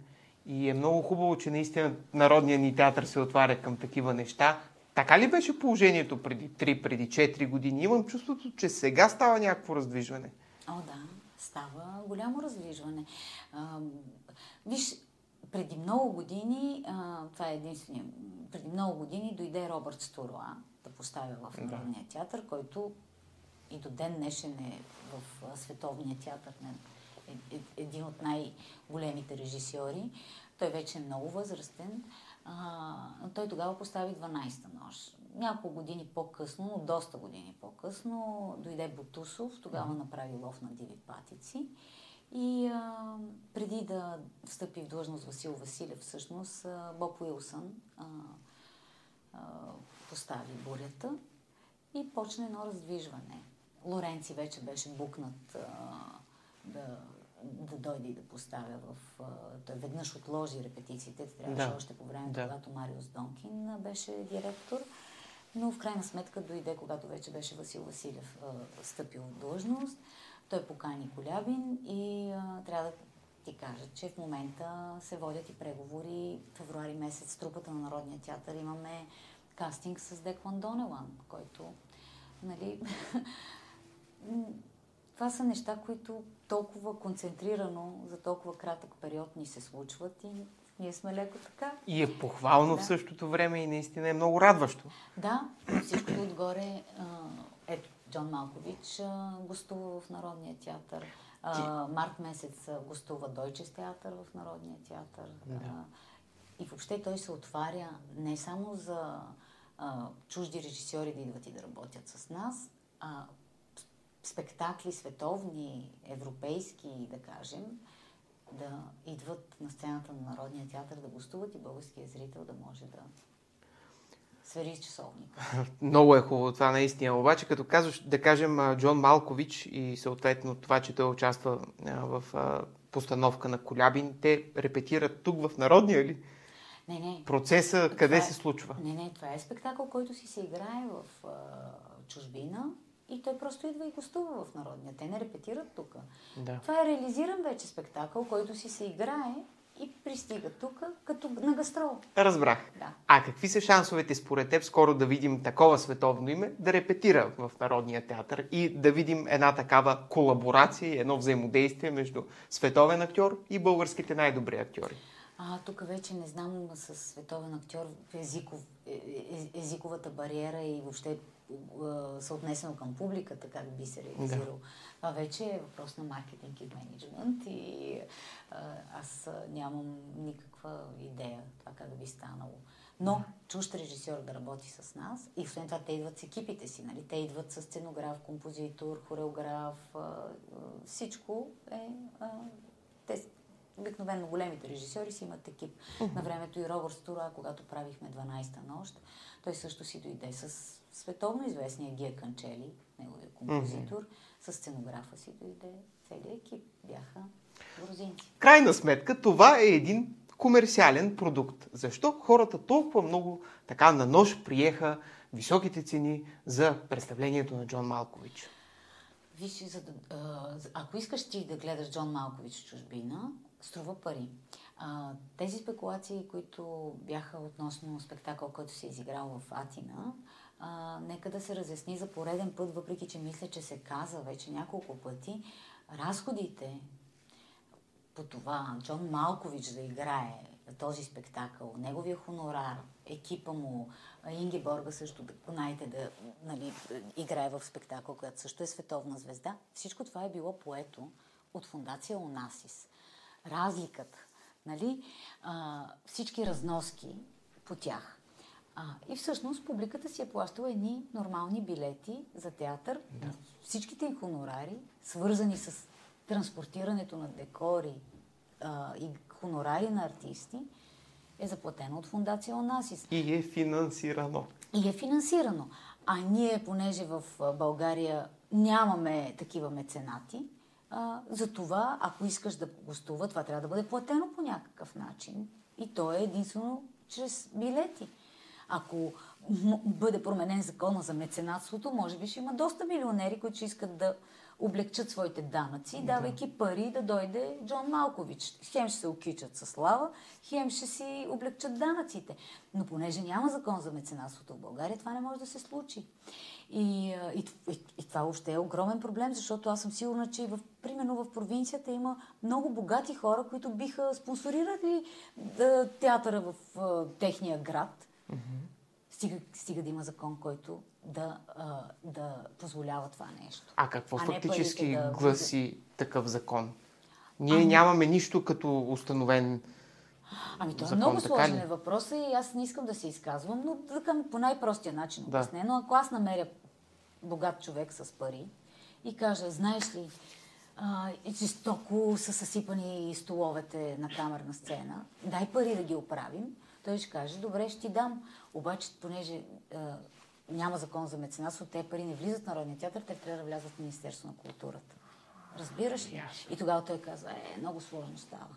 и е много хубаво, че наистина Народният ни театър се отваря към такива неща. Така ли беше положението преди 3, преди 4 години? Имам чувството, че сега става някакво раздвижване. О, да, става голямо раздвижване. А, виж, преди много години, а, това е единствения, преди много години дойде Робърт Стуруа да поставя в Да. Народния театър, който и до ден днешен е в Световния театър, е, един от най-големите режисьори. Той вече е много възрастен. А, той тогава постави 12-та нощ. Няколко години по-късно, но доста години по-късно, дойде Бутусов, тогава направи лов на диви патици. И а, преди да встъпи в длъжност Васил Василев, всъщност, а, Боб Уилсън а, а, постави бурята и почна едно раздвижване. Лоренци вече беше букнат а, да, да дойде и да поставя в... Той веднъж отложи репетициите, трябваше Да. още по времето, Да. когато Мариус Донкин беше директор. Но в крайна сметка дойде, когато вече беше Васил Василев стъпил в длъжност. Той покани Колябин и а, трябва да ти кажа, че в момента се водят и преговори. Февруари месец с трупата на Народния театър имаме кастинг с Деклан Донелан, който, нали, (laughs) това са неща, които толкова концентрирано за толкова кратък период ни се случват и ние сме леко така. И е похвално да. в същото време и наистина е много радващо. Да, всичкото отгоре. Ето, Джон Малкович гостува в Народния театър. А, март месец гостува Дойчес театър в Народния театър. Да. И въобще той се отваря не само за чужди режисьори да идват и да работят с нас, а спектакли световни, европейски, да кажем, да идват на сцената на Народния театър, да гостуват и българския зрител да може да свери с часовника. (laughs) Много е хубаво това наистина. Обаче, като казваш, да кажем, Джон Малкович и съответно това, че той участва в постановка на Колябин, те репетират тук в Народния ли? Не, не. Процеса това къде е... се случва? Не, не, това е спектакъл, който си се играе в чужбина и той просто идва и гостува в Народния. Те не репетират тук. Да. Това е реализиран вече спектакъл, който си се играе и пристига тук като на гастрол. Разбрах. Да. А какви са шансовете според теб скоро да видим такова световно име да репетира в Народния театър и да видим една такава колаборация, едно взаимодействие между световен актьор и българските най-добри актьори? А, тук вече не знам с световен актьор езиков, е, е, езиковата бариера и въобще съотнесено към публиката, как би се реализирал. Да. Това вече е въпрос на маркетинг и менеджмент и аз нямам никаква идея това как би станало. Но чужд режисьор да работи с нас и освен това те идват с екипите си. Нали? Те идват с сценограф, композитор, хореограф. Всичко е... Те обикновено големите режисьори си имат екип. Uh-huh. На времето и Робърт Стура, когато правихме 12-та нощ, той също си дойде с световно известния Гия Канчели, неговия композитор, mm-hmm. с сценографа си дойде целият екип. Бяха грузинци. Крайна сметка, това е един комерциален продукт. Защо хората толкова много така на нож приеха високите цени за представлението на Джон Малкович? Виж, за да, ако искаш ти да гледаш Джон Малкович в чужбина, струва пари. А, тези спекулации, които бяха относно спектакъл, който се изиграл в Атина, а, нека да се разясни за пореден път, въпреки че мисля, че се каза вече няколко пъти, разходите по това Джон Малкович да играе този спектакъл, неговия хонорар, екипа му, Инги Борга също, знаете, да нали, играе в спектакъл, която също е световна звезда. Всичко това е било поето от фундация Онасис. Разликата, нали, а, всички разноски по тях а, и всъщност публиката си е плащала едни нормални билети за театър. Да. Всичките им хонорари, свързани с транспортирането на декори а, и хонорари на артисти, е заплатено от фундация Онасис. И е финансирано. И е финансирано. А ние, понеже в България нямаме такива меценати, а, за това, ако искаш да гостува, това трябва да бъде платено по някакъв начин. И то е единствено чрез билети. Ако бъде променен закона за меценатството, може би ще има доста милионери, които ще искат да облегчат своите данъци, давайки пари да дойде Джон Малкович. Хем ще се окичат със слава, хем ще си облегчат данъците. Но понеже няма закон за меценатството в България, това не може да се случи. И, и, и, и това въобще е огромен проблем, защото аз съм сигурна, че в, примерно в провинцията има много богати хора, които биха спонсорирали да, театъра в а, техния град Mm-hmm. Стига, стига да има закон, който да, а, да позволява това нещо. А какво а фактически да... гласи такъв закон? Ние ами... нямаме нищо като установен Ами това е много сложен е въпрос и аз не искам да се изказвам, но да по най-простия начин да. обяснено. Ако аз намеря богат човек с пари и кажа, знаеш ли, а, жестоко са съсипани столовете на камерна сцена, дай пари да ги оправим, той ще каже, добре, ще ти дам. Обаче, понеже а, няма закон за меценатство, те пари не влизат в Народния театър, те трябва да влязат в Министерство на културата. Разбираш ли? И тогава той казва, е, много сложно става.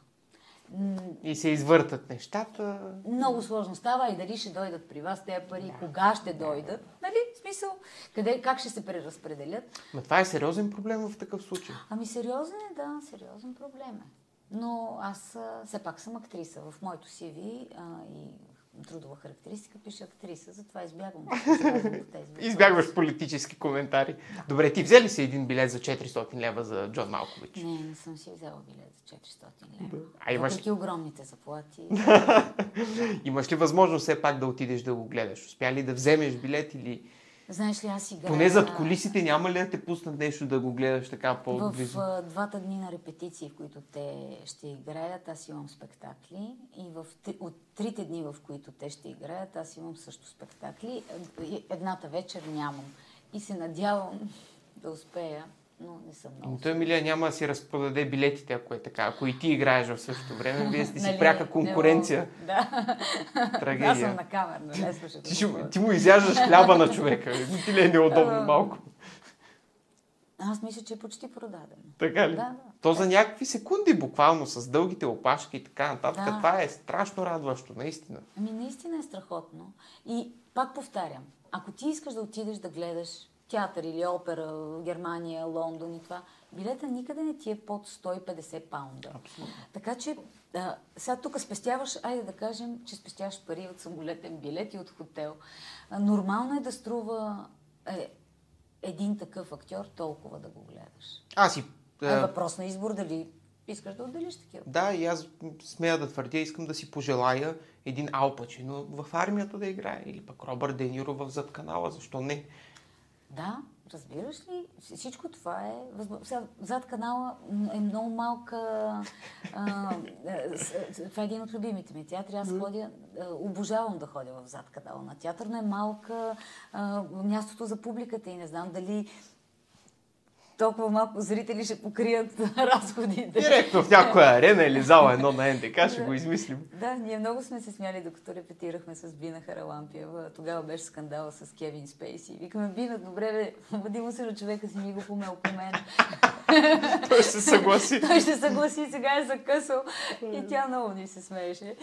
И се извъртат нещата. Много сложно става и дали ще дойдат при вас тези пари, да. кога ще дойдат. Нали? В смисъл, къде, как ще се преразпределят. Но това е сериозен проблем в такъв случай. Ами сериозен е, да, сериозен проблем е. Но аз все пак съм актриса. В моето CV а, и трудова характеристика пише актриса, затова избягвам. (laughs) да. Избягваш политически коментари. Добре, ти взели си един билет за 400 лева за Джон Малкович? Не, не съм си взела билет за 400 лева. А имаш- Въпреки огромните заплати. (laughs) Имаш ли възможност все пак да отидеш да го гледаш? Успя ли да вземеш билет или Знаеш ли, аз играя... поне зад колисите няма ли да те пуснат нещо да го гледаш така В по-близо? а, двата дни на репетиции, в които те ще играят, аз имам спектакли. И в, от трите дни, в които те ще играят, аз имам също спектакли. И Едната вечер нямам. И се надявам (laughs) да успея, но не съм много. Но той, Емилия, няма да си разпродаде билетите, ако е така. Ако и ти играеш в същото време, вие сте си Нали, пряка конкуренция. Да. Трагедия. Аз съм на камера, не. Ти, ще- ти му изяждаш хляба на човека. Не ти ли е неудобно малко? Аз мисля, че е почти продадено. Така ли? Да, да. То за някакви секунди, буквално, с дългите опашки и така нататък. Да. Това е страшно радващо, наистина. Ами наистина е страхотно. И пак повтарям, ако ти искаш да отидеш да гледаш театър или опера Германия, Лондон и това, билета никъде не ти е под 150 паунда. Абсолютно. Така че а, сега тук спестяваш, айде да кажем, че спестяваш пари от самолетен билет и от хотел. А, нормално е да струва е, един такъв актьор толкова да го гледаш. Аз и... Е а, въпрос на избор дали искаш да отделиш такива. Да, и аз смея да твърдя, искам да си пожелая един Алпачино в армията да играе. Или пък Робърт Дениро в зад канала. Защо не? Да, разбираш ли? Всичко това е... Сега, зад канала е много малка... А, е, с- това е един от любимите ми театри. Аз ходя... а, Обожавам да ходя в зад канала на театър, но е малка а, мястото за публиката и не знам дали толкова малко зрители ще покрият (laughs) разходите. Директно в някоя арена или зала едно на НДК ще го измислим. Да, ние много сме се смяли, докато репетирахме с Бина Харалампиева. Тогава беше скандала с Кевин Спейси. Викаме, Бина, добре, бе, води му се на човека си ми го помел по мен. (laughs) Той се съгласи. (laughs) Той ще съгласи, сега е закъсал. И тя много ни се смееше.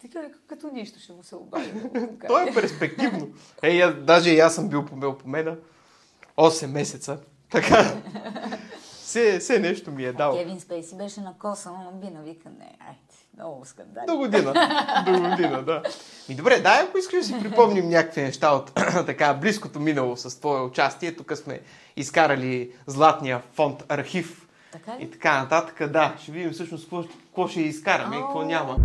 Така, като нищо ще му се обади. да му То каже. е перспективно. Ей, даже и аз съм бил помел по мена. 8 месеца. Така. Все, все нещо ми е дал. Кевин Спейси беше на коса, но Бина вика, не, айде, много скандали. До година. До година, да. И добре, дай, ако искаш да си припомним някакви неща от (clears throat) така близкото минало с твое участие. Тук сме изкарали златния фонд архив Така и така нататък. Да, ще видим всъщност какво, какво ще изкараме и какво няма.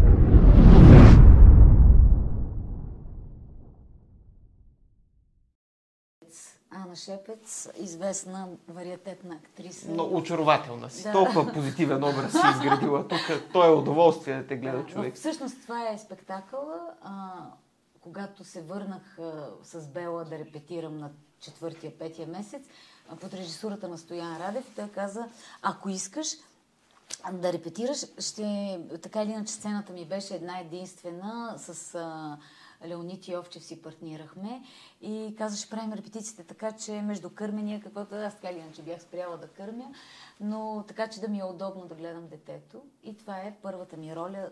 Ана Шепец, известна вариатетна актриса. Но очарователна си. Да. Толкова позитивен образ си изградила. Тук то е удоволствие да те гледа Да, човек. но Всъщност това е спектакъла. А, когато се върнах а, с Бела да репетирам на четвъртия, петия месец, а, под режисурата на Стоян Радев, той каза, ако искаш да репетираш, ще... Така или иначе сцената ми беше една единствена с... А, Леонид Йовчев си партнирахме и каза, ще правим репетициите така, че между кърмения, каквото аз така или иначе бях спряла да кърмя, но така, че да ми е удобно да гледам детето. И това е първата ми роля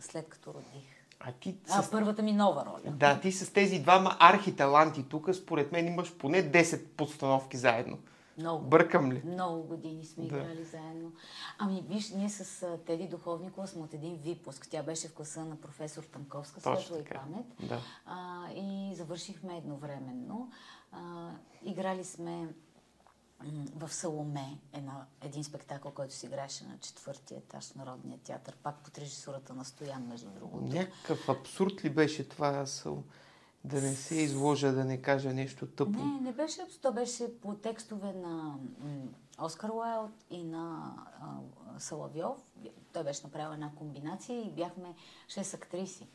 след като родих. А ти А, с... първата ми нова роля. Да, ти с тези двама архиталанти тук, според мен имаш поне 10 постановки заедно. Много. Бъркам ли? Много години сме Да. играли заедно. Ами виж, ние с а, Теди Духовникова сме от един випуск. Тя беше в класа на професор Танковска, светла и памет. Да. А, и завършихме едновременно. А, играли сме в Саломе една, един спектакъл, който се играеше на четвъртия етаж Народния театър, пак под режисурата на Стоян, между другото. Някакъв абсурд ли беше това? Аз да не се изложа, да не кажа нещо тъпо. Не, не беше абсурд. То беше по текстове на Оскар Уайлд и на а, Салавьов. Той беше направил една комбинация и бяхме 6 актриси.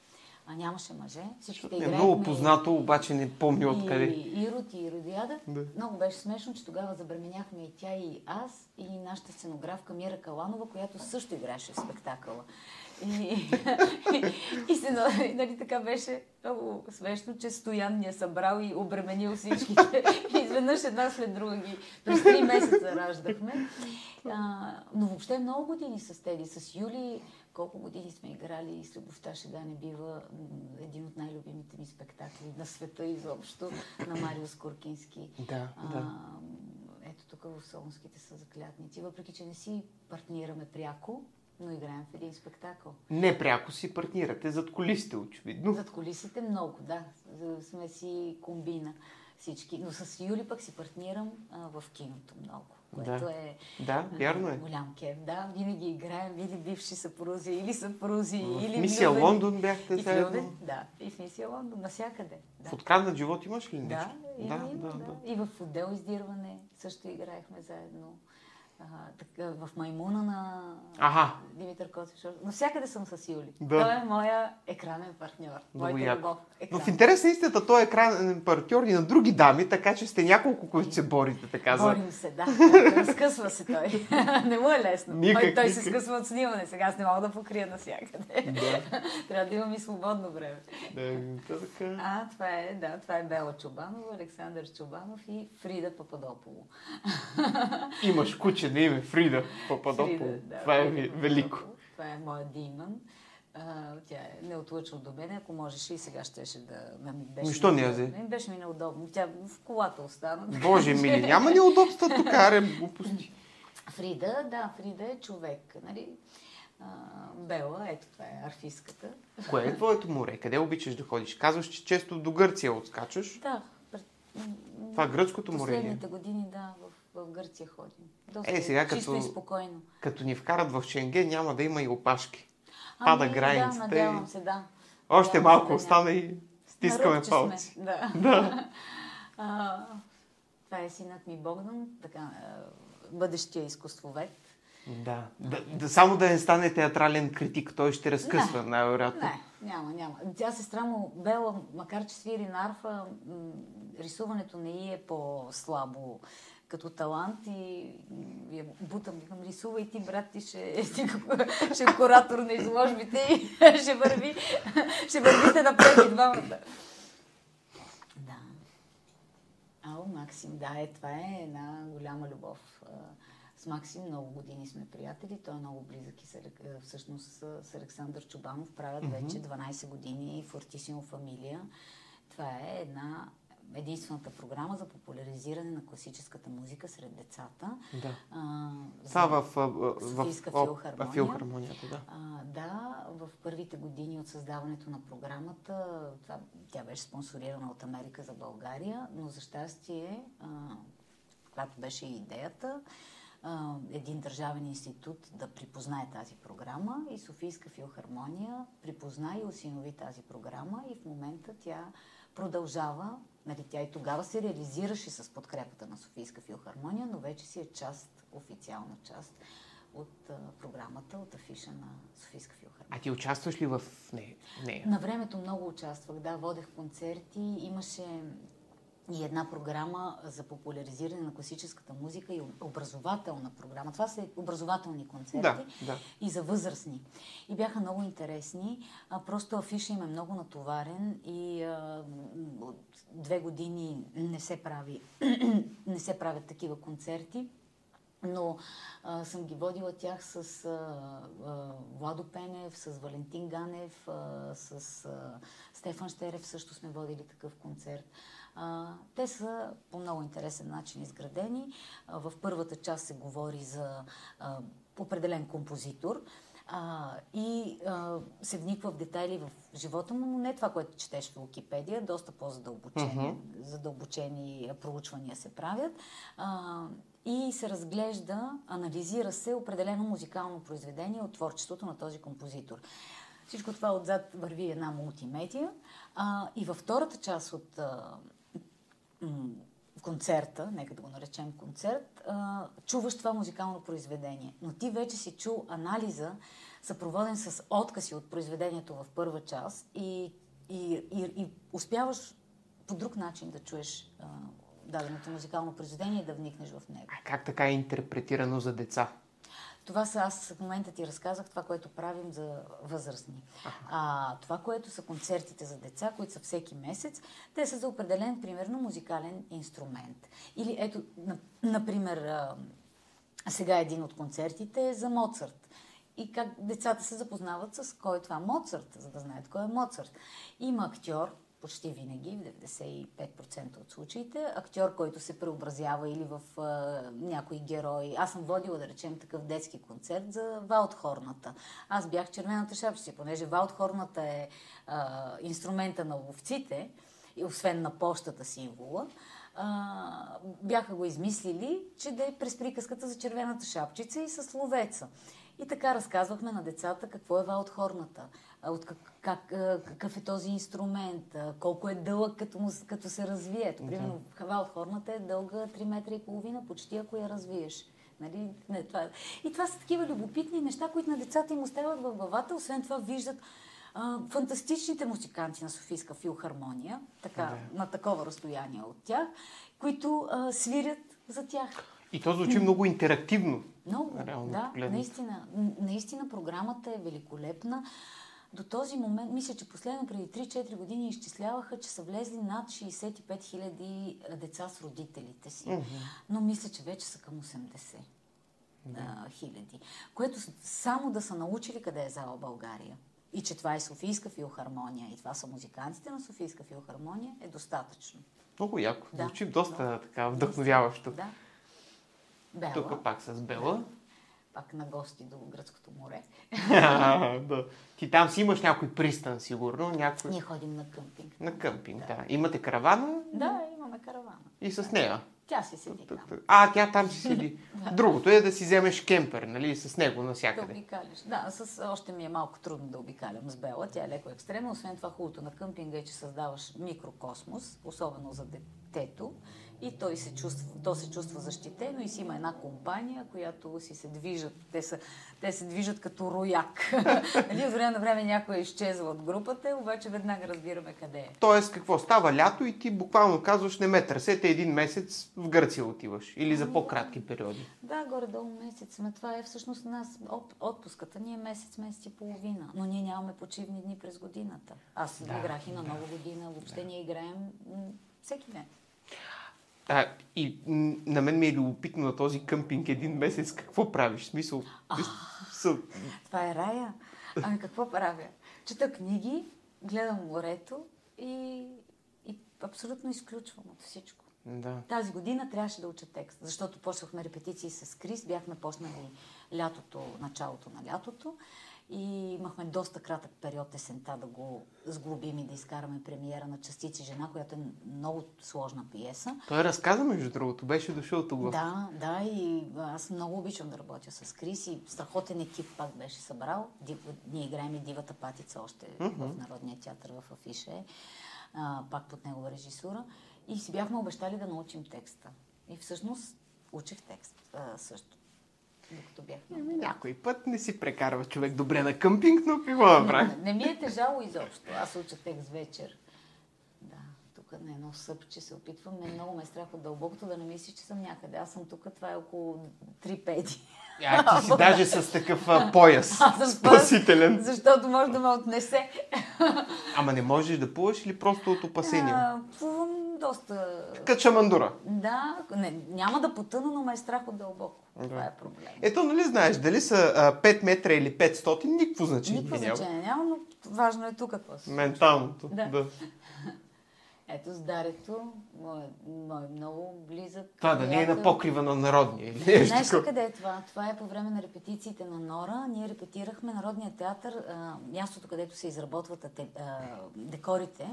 А нямаше мъже. Всичките Е играехме. много познато, обаче не помня откъде. И Ирод и Иродиада. Да. Много беше смешно, че тогава забременяхме и тя, и аз, и нашата сценографка Мира Каланова, която също играеше в спектакъла. И, и се, нали, така беше много смешно, че Стоян ни е събрал и обременил всичките. И изведнъж една след друга ги през три месеца раждахме. А, но въобще много години с Теди. С Юли колко години сме играли с Любовта ще да не бива един от най-любимите ми спектакли на света изобщо, на Марио Скоркински. Да, А, да. ето тук в Солонските са заклятници. Въпреки, че не си партнираме пряко, но играем в един спектакъл. Не пряко си партнирате, зад колисите, очевидно. Зад колисите много, да. Сме си комбина всички. Но с Юли пък си партнирам а, в киното много което да. е да, вярно е. голям кеф. Да, винаги играем или бивши съпрузи, или съпрузи, в или Мисия влюбени. Лондон бяхте и заедно. Да, и в Мисия Лондон, навсякъде. Да. В откраднат живот имаш ли нещо? Да, да, да, да. да. И в отдел издирване също играехме заедно а, в Маймуна на Ага. Димитър Коцев. Навсякъде съм с Юли. Да. Той е моя екранен партньор. Моята любов. Но в интерес на истината той е екранен партньор и на други дами, така че сте няколко, които се борите, така за... Борим се, да. (laughs) Разкъсва се той. (laughs) не му е лесно. Никак, той той никак. се скъсва от снимане. Сега аз не мога да покрия навсякъде. Да. (laughs) Трябва да имам и свободно време. Да, така. А, това е, да, това е Бела Чубанова, Александър Чубанов и Фрида Пападополо. Имаш куче на име Фрида Пападополо. Фрида, да, Това е Фрида велико. Това е моя Диман. А, тя е неотлъчна до мен, ако можеше и сега щеше да ме беше. Ами, що не я неудобно. взе? Ми беше ми неудобно. Тя в колата остана. Боже мили, (laughs) няма неудобства тук, аре глупости. Фрида, да, Фрида е човек. Нали? А, Бела, ето това е арфистката. Кое е твоето море? Къде обичаш да ходиш? Казваш, че често до Гърция отскачаш. Да. пред- Това гръцкото море ли е? Последните години, да, в, в Гърция ходим. Доста Е, сега чисто като- и спокойно. Като ни вкарат в Шенген, няма да има и опашки. Пада Ами, границата Да, надявам и- се, да. Още Надявам малко се да няма. остана и стискаме Наръбче палци. Сме. (laughs) Да. Да. (laughs) А, това е синът ми Богдан, така, а, бъдещия изкуствовед. Да. да, да. Само да не стане театрален критик, той ще разкъсва, най-вероятно. Не, няма, няма. Тя сестра му, Бела, макар че свири на арфа, рисуването не й е по-слабо като талант и я бутам, викам, рисувай ти, брат, ти ще, ти ще куратор на изложбите и (laughs) ще върви, ще вървите напред и двамата. Да. Ало, Максим, да, е, това е една голяма любов. С Максим много години сме приятели. Той е много близък и с, всъщност с Александър Чубанов. Правят вече 12 години Фортисимо фамилия. Това е една единствената програма за популяризиране на класическата музика сред децата. Да. А, Това за- в, в, в, Софийска в, филхармония. в филхармонията, да. а, да, в първите години от създаването на програмата, това, тя беше спонсорирана от Америка за България, но за щастие, а, когато беше и идеята, а, един държавен институт да припознае тази програма и Софийска филхармония припозна и осинови тази програма и в момента тя продължава, нали, тя и тогава се реализираше с подкрепата на Софийска филхармония, но вече си е част, официална част от а, програмата, от афиша на Софийска филхармония. А ти участваш ли в нея? нея? На времето много участвах, да, водех концерти, имаше и една програма за популяризиране на класическата музика и образователна програма. Това са образователни концерти Да, да. и за възрастни. И бяха много интересни. А, просто афиша им е много натоварен и а, две години не се прави, (clears throat) не се правят такива концерти. Но а, съм ги водила тях с а, а, Владо Пенев, с Валентин Ганев, а, с а, Стефан Щерев също сме водили такъв концерт. А, те са по много интересен начин изградени. А, в първата част се говори за а, определен композитор а, и а, се вниква в детайли в живота му, но не това, което четеш в Википедия, доста по-задълбочени задълбочени а, проучвания се правят. А, и се разглежда, анализира се определено музикално произведение от творчеството на този композитор. Всичко това отзад върви една мултимедия. А, и във втората част от а, концерта, нека да го наречем концерт, а, чуваш това музикално произведение. Но ти вече си чул анализа, съпроводен с откази от произведението в първа част и, и, и, и успяваш по друг начин да чуеш а, даденото музикално произведение и да вникнеш в него. А как така е интерпретирано за деца? Това са, аз в момента ти разказах това, което правим за възрастни. А, това, което са концертите за деца, които са всеки месец, те са за определен, примерно, музикален инструмент. Или ето, на- например, сега един от концертите е за Моцарт. И как децата се запознават с кой е това Моцарт, за да знаят кой е Моцарт. Има актьор, почти винаги, в 95% от случаите. Актьор, който се преобразява или в а, някой герой. Аз съм водила, да речем, такъв детски концерт за Ваутхорната. Аз бях червената шапчица, понеже Ваутхорната е а, инструмента на ловците, и освен на почтата символа а, бяха го измислили, че да е през приказката за червената шапчица и с ловеца. И така разказвахме на децата какво е ваутхорната, от как, как, какъв е този инструмент, колко е дълъг като, му, като се развие. Ето, примерно, да. ваутхорната е дълга 3 метра и половина, почти ако я развиеш. Нали? Не, това... И това са такива любопитни неща, които на децата им остават в главата. Освен това виждат а, фантастичните музиканти на Софийска филхармония, така, да. на такова разстояние от тях, които а, свирят за тях. И то звучи много интерактивно. Много, реално, да, погледнат. наистина. Наистина програмата е великолепна. До този момент, мисля, че последно преди 3-4 години изчисляваха, че са влезли над 65 хиляди деца с родителите си. Mm-hmm. Но мисля, че вече са към 80 mm-hmm. хиляди. Което само да са научили къде е зала България и че това е Софийска филхармония и това са музикантите на Софийска филхармония, е достатъчно. Много яко. Да. Звучи доста да. така вдъхновяващо. Да. Бела. Тук пак с Бела. Пак на гости до Гръцкото море. (laughs) да. Ти там си имаш някой пристан, сигурно. Някой... Ние ходим на къмпинг. На къмпинг, да. да. Имате каравана? Да, имаме каравана. И с нея? Тя си седи там. А, тя там си седи. (laughs) Другото е да си вземеш кемпер, нали, с него навсякъде. Да обикаляш. Да, с, още ми е малко трудно да обикалям с Бела. Тя е леко екстремна. Освен това, хубавото на къмпинга е, че създаваш микрокосмос, особено за детето и той се чувства, то се чувства защитено и си има една компания, която си се движат. Те, са, те се движат като рояк. (laughs) нали, от време на време някой е изчезва от групата, обаче веднага разбираме къде е. Тоест, какво става лято и ти буквално казваш, не ме търсете един месец в Гърция отиваш. Или за ами, по-кратки периоди. Да, горе-долу месец. Но това е всъщност нас отпуската ни е месец, месец и половина. Но ние нямаме почивни дни през годината. Аз да, играх и на да, нова година. Въобще да. ние играем всеки ден. А, и на мен ми е любопитно на този къмпинг един месец. Какво правиш? Смисъл? А, това е рая. Ами какво правя? Чета книги, гледам морето и, и абсолютно изключвам от всичко. Да. Тази година трябваше да уча текст, защото почнахме репетиции с Крис, бяхме почнали лятото, началото на лятото и имахме доста кратък период есента да го сглобим и да изкараме премиера на Частици жена, която е много сложна пиеса. Той е разказа, между другото, беше дошъл тук. Да, да, и аз много обичам да работя с Крис и страхотен екип пак беше събрал. Див... Ние играем и Дивата патица още mm-hmm. в Народния театър в Афише, а, пак под негова режисура. И си бяхме обещали да научим текста. И всъщност учих текст а, също докато бях на ами, Някой път не си прекарва човек добре на къмпинг, но какво да прави? Не, не ми е тежало изобщо. Аз уча текст вечер. Да, тук на едно съпче се опитвам. Ме много ме е страх от дълбокото да не мислиш, че съм някъде. Аз съм тук, това е около три педи. А, ти си (laughs) даже с такъв а, пояс. (laughs) Аз спасителен. Защото може да ме отнесе. (laughs) Ама не можеш да плуваш или просто от опасения? А, плувам доста... Качамандура. Да, не, няма да потъна, но ме е страх от дълбоко. Да. Това е проблем. Ето, нали знаеш, дали са а, 5 метра или 500, никакво значение Никакво значение няма, но важно е тук какво се Менталното, да. да. Ето с Дарето, мой, мой много близък. Това да не е на покрива на народния. Знаеш ли къде е това? Това е по време на репетициите на Нора. Ние репетирахме Народния театър, а, мястото, където се изработват а, декорите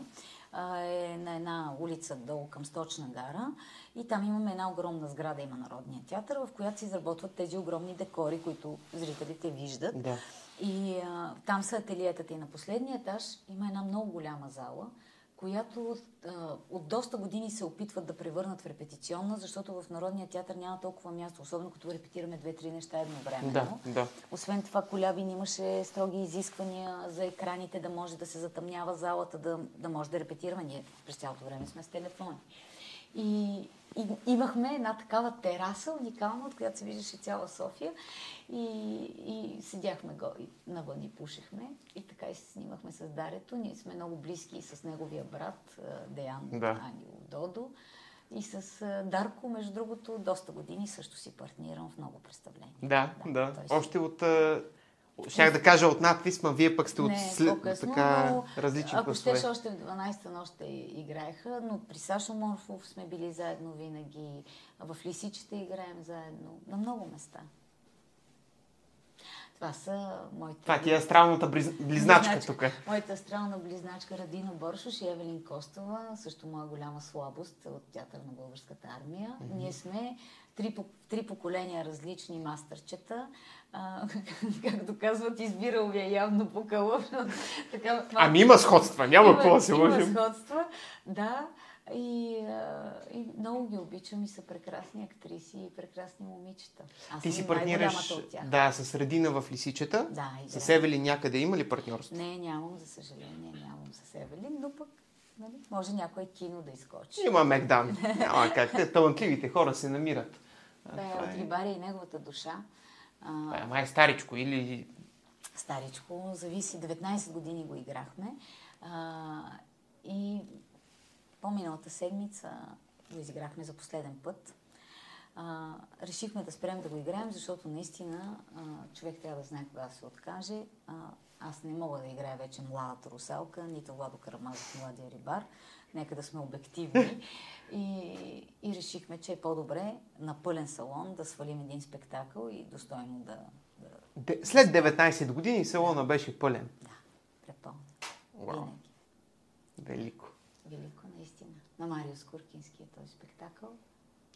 е на една улица долу към Сточна гара и там имаме една огромна сграда, има Народния театър, в която се изработват тези огромни декори, които зрителите виждат. Да. И а, там са ателиетата и на последния етаж има една много голяма зала, която а, от доста години се опитват да превърнат в репетиционна, защото в Народния театър няма толкова място, особено като репетираме две-три неща едновременно. Да, да. Освен това, Колябин имаше строги изисквания за екраните, да може да се затъмнява залата, да, да може да репетираме. Ние през цялото време сме с телефони. И, и имахме една такава тераса, уникална, от която се виждаше цяла София. И, и седяхме го, и навън и пушехме. И така и се снимахме с Дарето. Ние сме много близки с неговия брат, Деян да. Ангел Додо. И с Дарко, между другото, доста години също си партнирам в много представления. Да, да. да. Още от Щях да кажа от надпис, ма вие пък сте от Не, след, по-късно, така но различни Ако щеш, още в 12-та нощ играеха, но при Сашо Морфов сме били заедно винаги. В Лисичета играем заедно. На много места. Това са моите... Това ти е астралната бриз- близначка тук. Моята астрална близначка Радина Боршош и Евелин Костова, също моя голяма слабост от театър на българската армия. Mm-hmm. Ние сме три, три поколения различни мастърчета. А, (laughs) както казват, избирал ви е явно по кълъв. Така, Ами има сходства, няма какво да се има лъжим. сходства, да. И, а, и много ги обичам и са прекрасни актриси и прекрасни момичета. Аз Ти си партнираш да, с Редина в Лисичета. Да, С играем. Евели някъде има ли партньорство? Не, нямам, за съжаление, нямам с Евелин, но пък нали, може някое кино да изкочи. Има Мегдан. Няма как. Те талантливите хора се намират. А, Това е от Рибаря и неговата душа. А, е май старичко или... старичко, зависи, 19 години го играхме. А, и по-миналата седмица го изиграхме за последен път. А, решихме да спрем да го играем, защото наистина а, човек трябва да знае кога да се откаже. А, аз не мога да играя вече младата русалка, нито Владо Карамазов, младия рибар. Нека да сме обективни. И, и решихме, че е по-добре на пълен салон да свалим един спектакъл и достойно да, да, Де- След 19 години салона беше пълен. да препълня. Вау. Винаги. Велико. Велико, наистина. На Мариус Куркински е този спектакъл.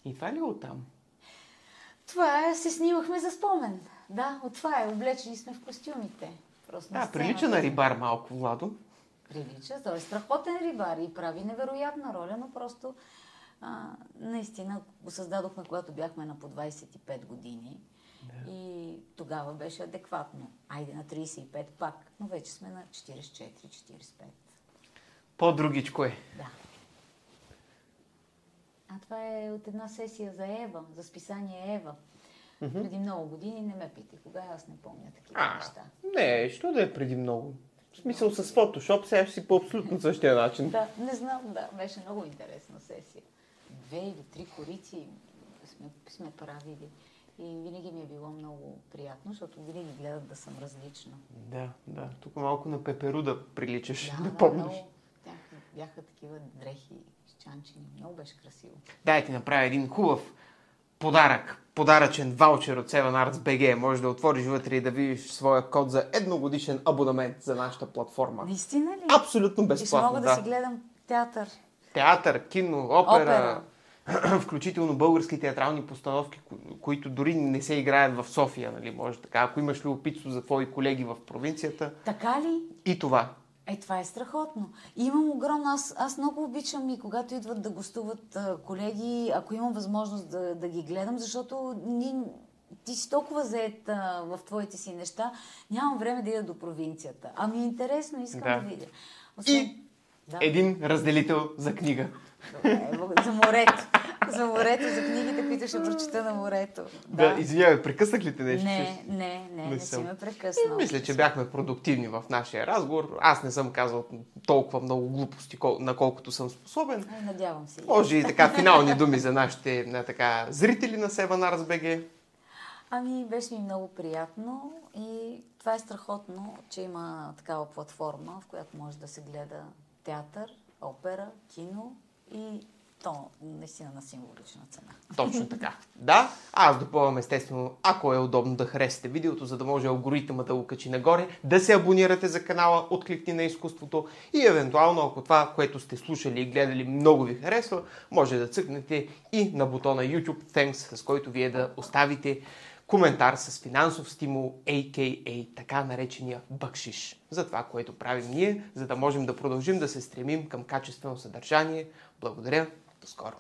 И това ли е оттам? Това е, се снимахме за спомен. Да, от това е. Облечени сме в костюмите. Просто Да, прилича на рибар малко, Владо. Прилича. Той е страхотен рибар и прави невероятна роля, но просто а, наистина го създадохме, когато бяхме на по 25 години. Да. И тогава беше адекватно. Айде на 35 пак, но вече сме на 44-45. По-другичко е. Да. А това е от една сесия за Ева, за списание Ева. Mm-hmm. Преди много години не ме питай кога, аз не помня такива А, неща. не, що да е преди много. В смисъл с фотошоп, сега ще си по абсолютно същия начин. Да, не знам, да, беше много интересна сесия. Две или три корици сме, сме правили. И винаги ми е било много приятно, защото винаги гледат да съм различна. Да, да. Тук малко на пеперуда приличаш, Да, да, да, помниш. много. Бяха, бяха такива дрехи, чанчени. Много беше красиво. Дай ти направя един хубав подарък. Подаръчен ваучер от Seven Arts BG. Може да отвориш вътре и да видиш своя код за едногодишен абонамент за нашата платформа. Наистина ли? Абсолютно И безплатно, мога да, да. си гледам театър. Театър, кино, опера, Опера. (clears throat) включително български театрални постановки, ко- които дори не се играят в София, нали, може така. Ако имаш любопитство за твои колеги в провинцията, Така ли? и това. Е, това е страхотно. И имам огромно... Аз, аз много обичам и когато идват да гостуват а, колеги, ако имам възможност да, да ги гледам, защото ни, ти си толкова заед а, в твоите си неща, нямам време да ида до провинцията. Ами е интересно, искам Да. да, видя. И Да. един разделител за книга. Добре, за морето. За морето, за книгите, които ще прочета на морето. Да, извинявай, прекъснах ли те нещо? Не, не, не, не, не си ме прекъснал. Мисля, че бяхме продуктивни в нашия разговор. Аз не съм казал толкова много глупости, кол- наколкото съм способен. Ай, Надявам се. Може и така финални думи за нашите на така, зрители на Arts BG. Ами, беше ми много приятно и това е страхотно, че има такава платформа, в която може да се гледа театър, опера, кино и то наистина на символична цена. Точно така. Да, аз допълвам естествено, ако е удобно да харесате видеото, за да може алгоритъмът да го качи нагоре, да се абонирате за канала Откликни на изкуството и евентуално, ако това, което сте слушали и гледали много ви харесва, може да цъкнете и на бутона YouTube Thanks, с който вие да оставите коментар с финансов стимул, a.k.a. така наречения бъкшиш. За това, което правим ние, за да можем да продължим да се стремим към качествено съдържание. Благодаря, до скоро!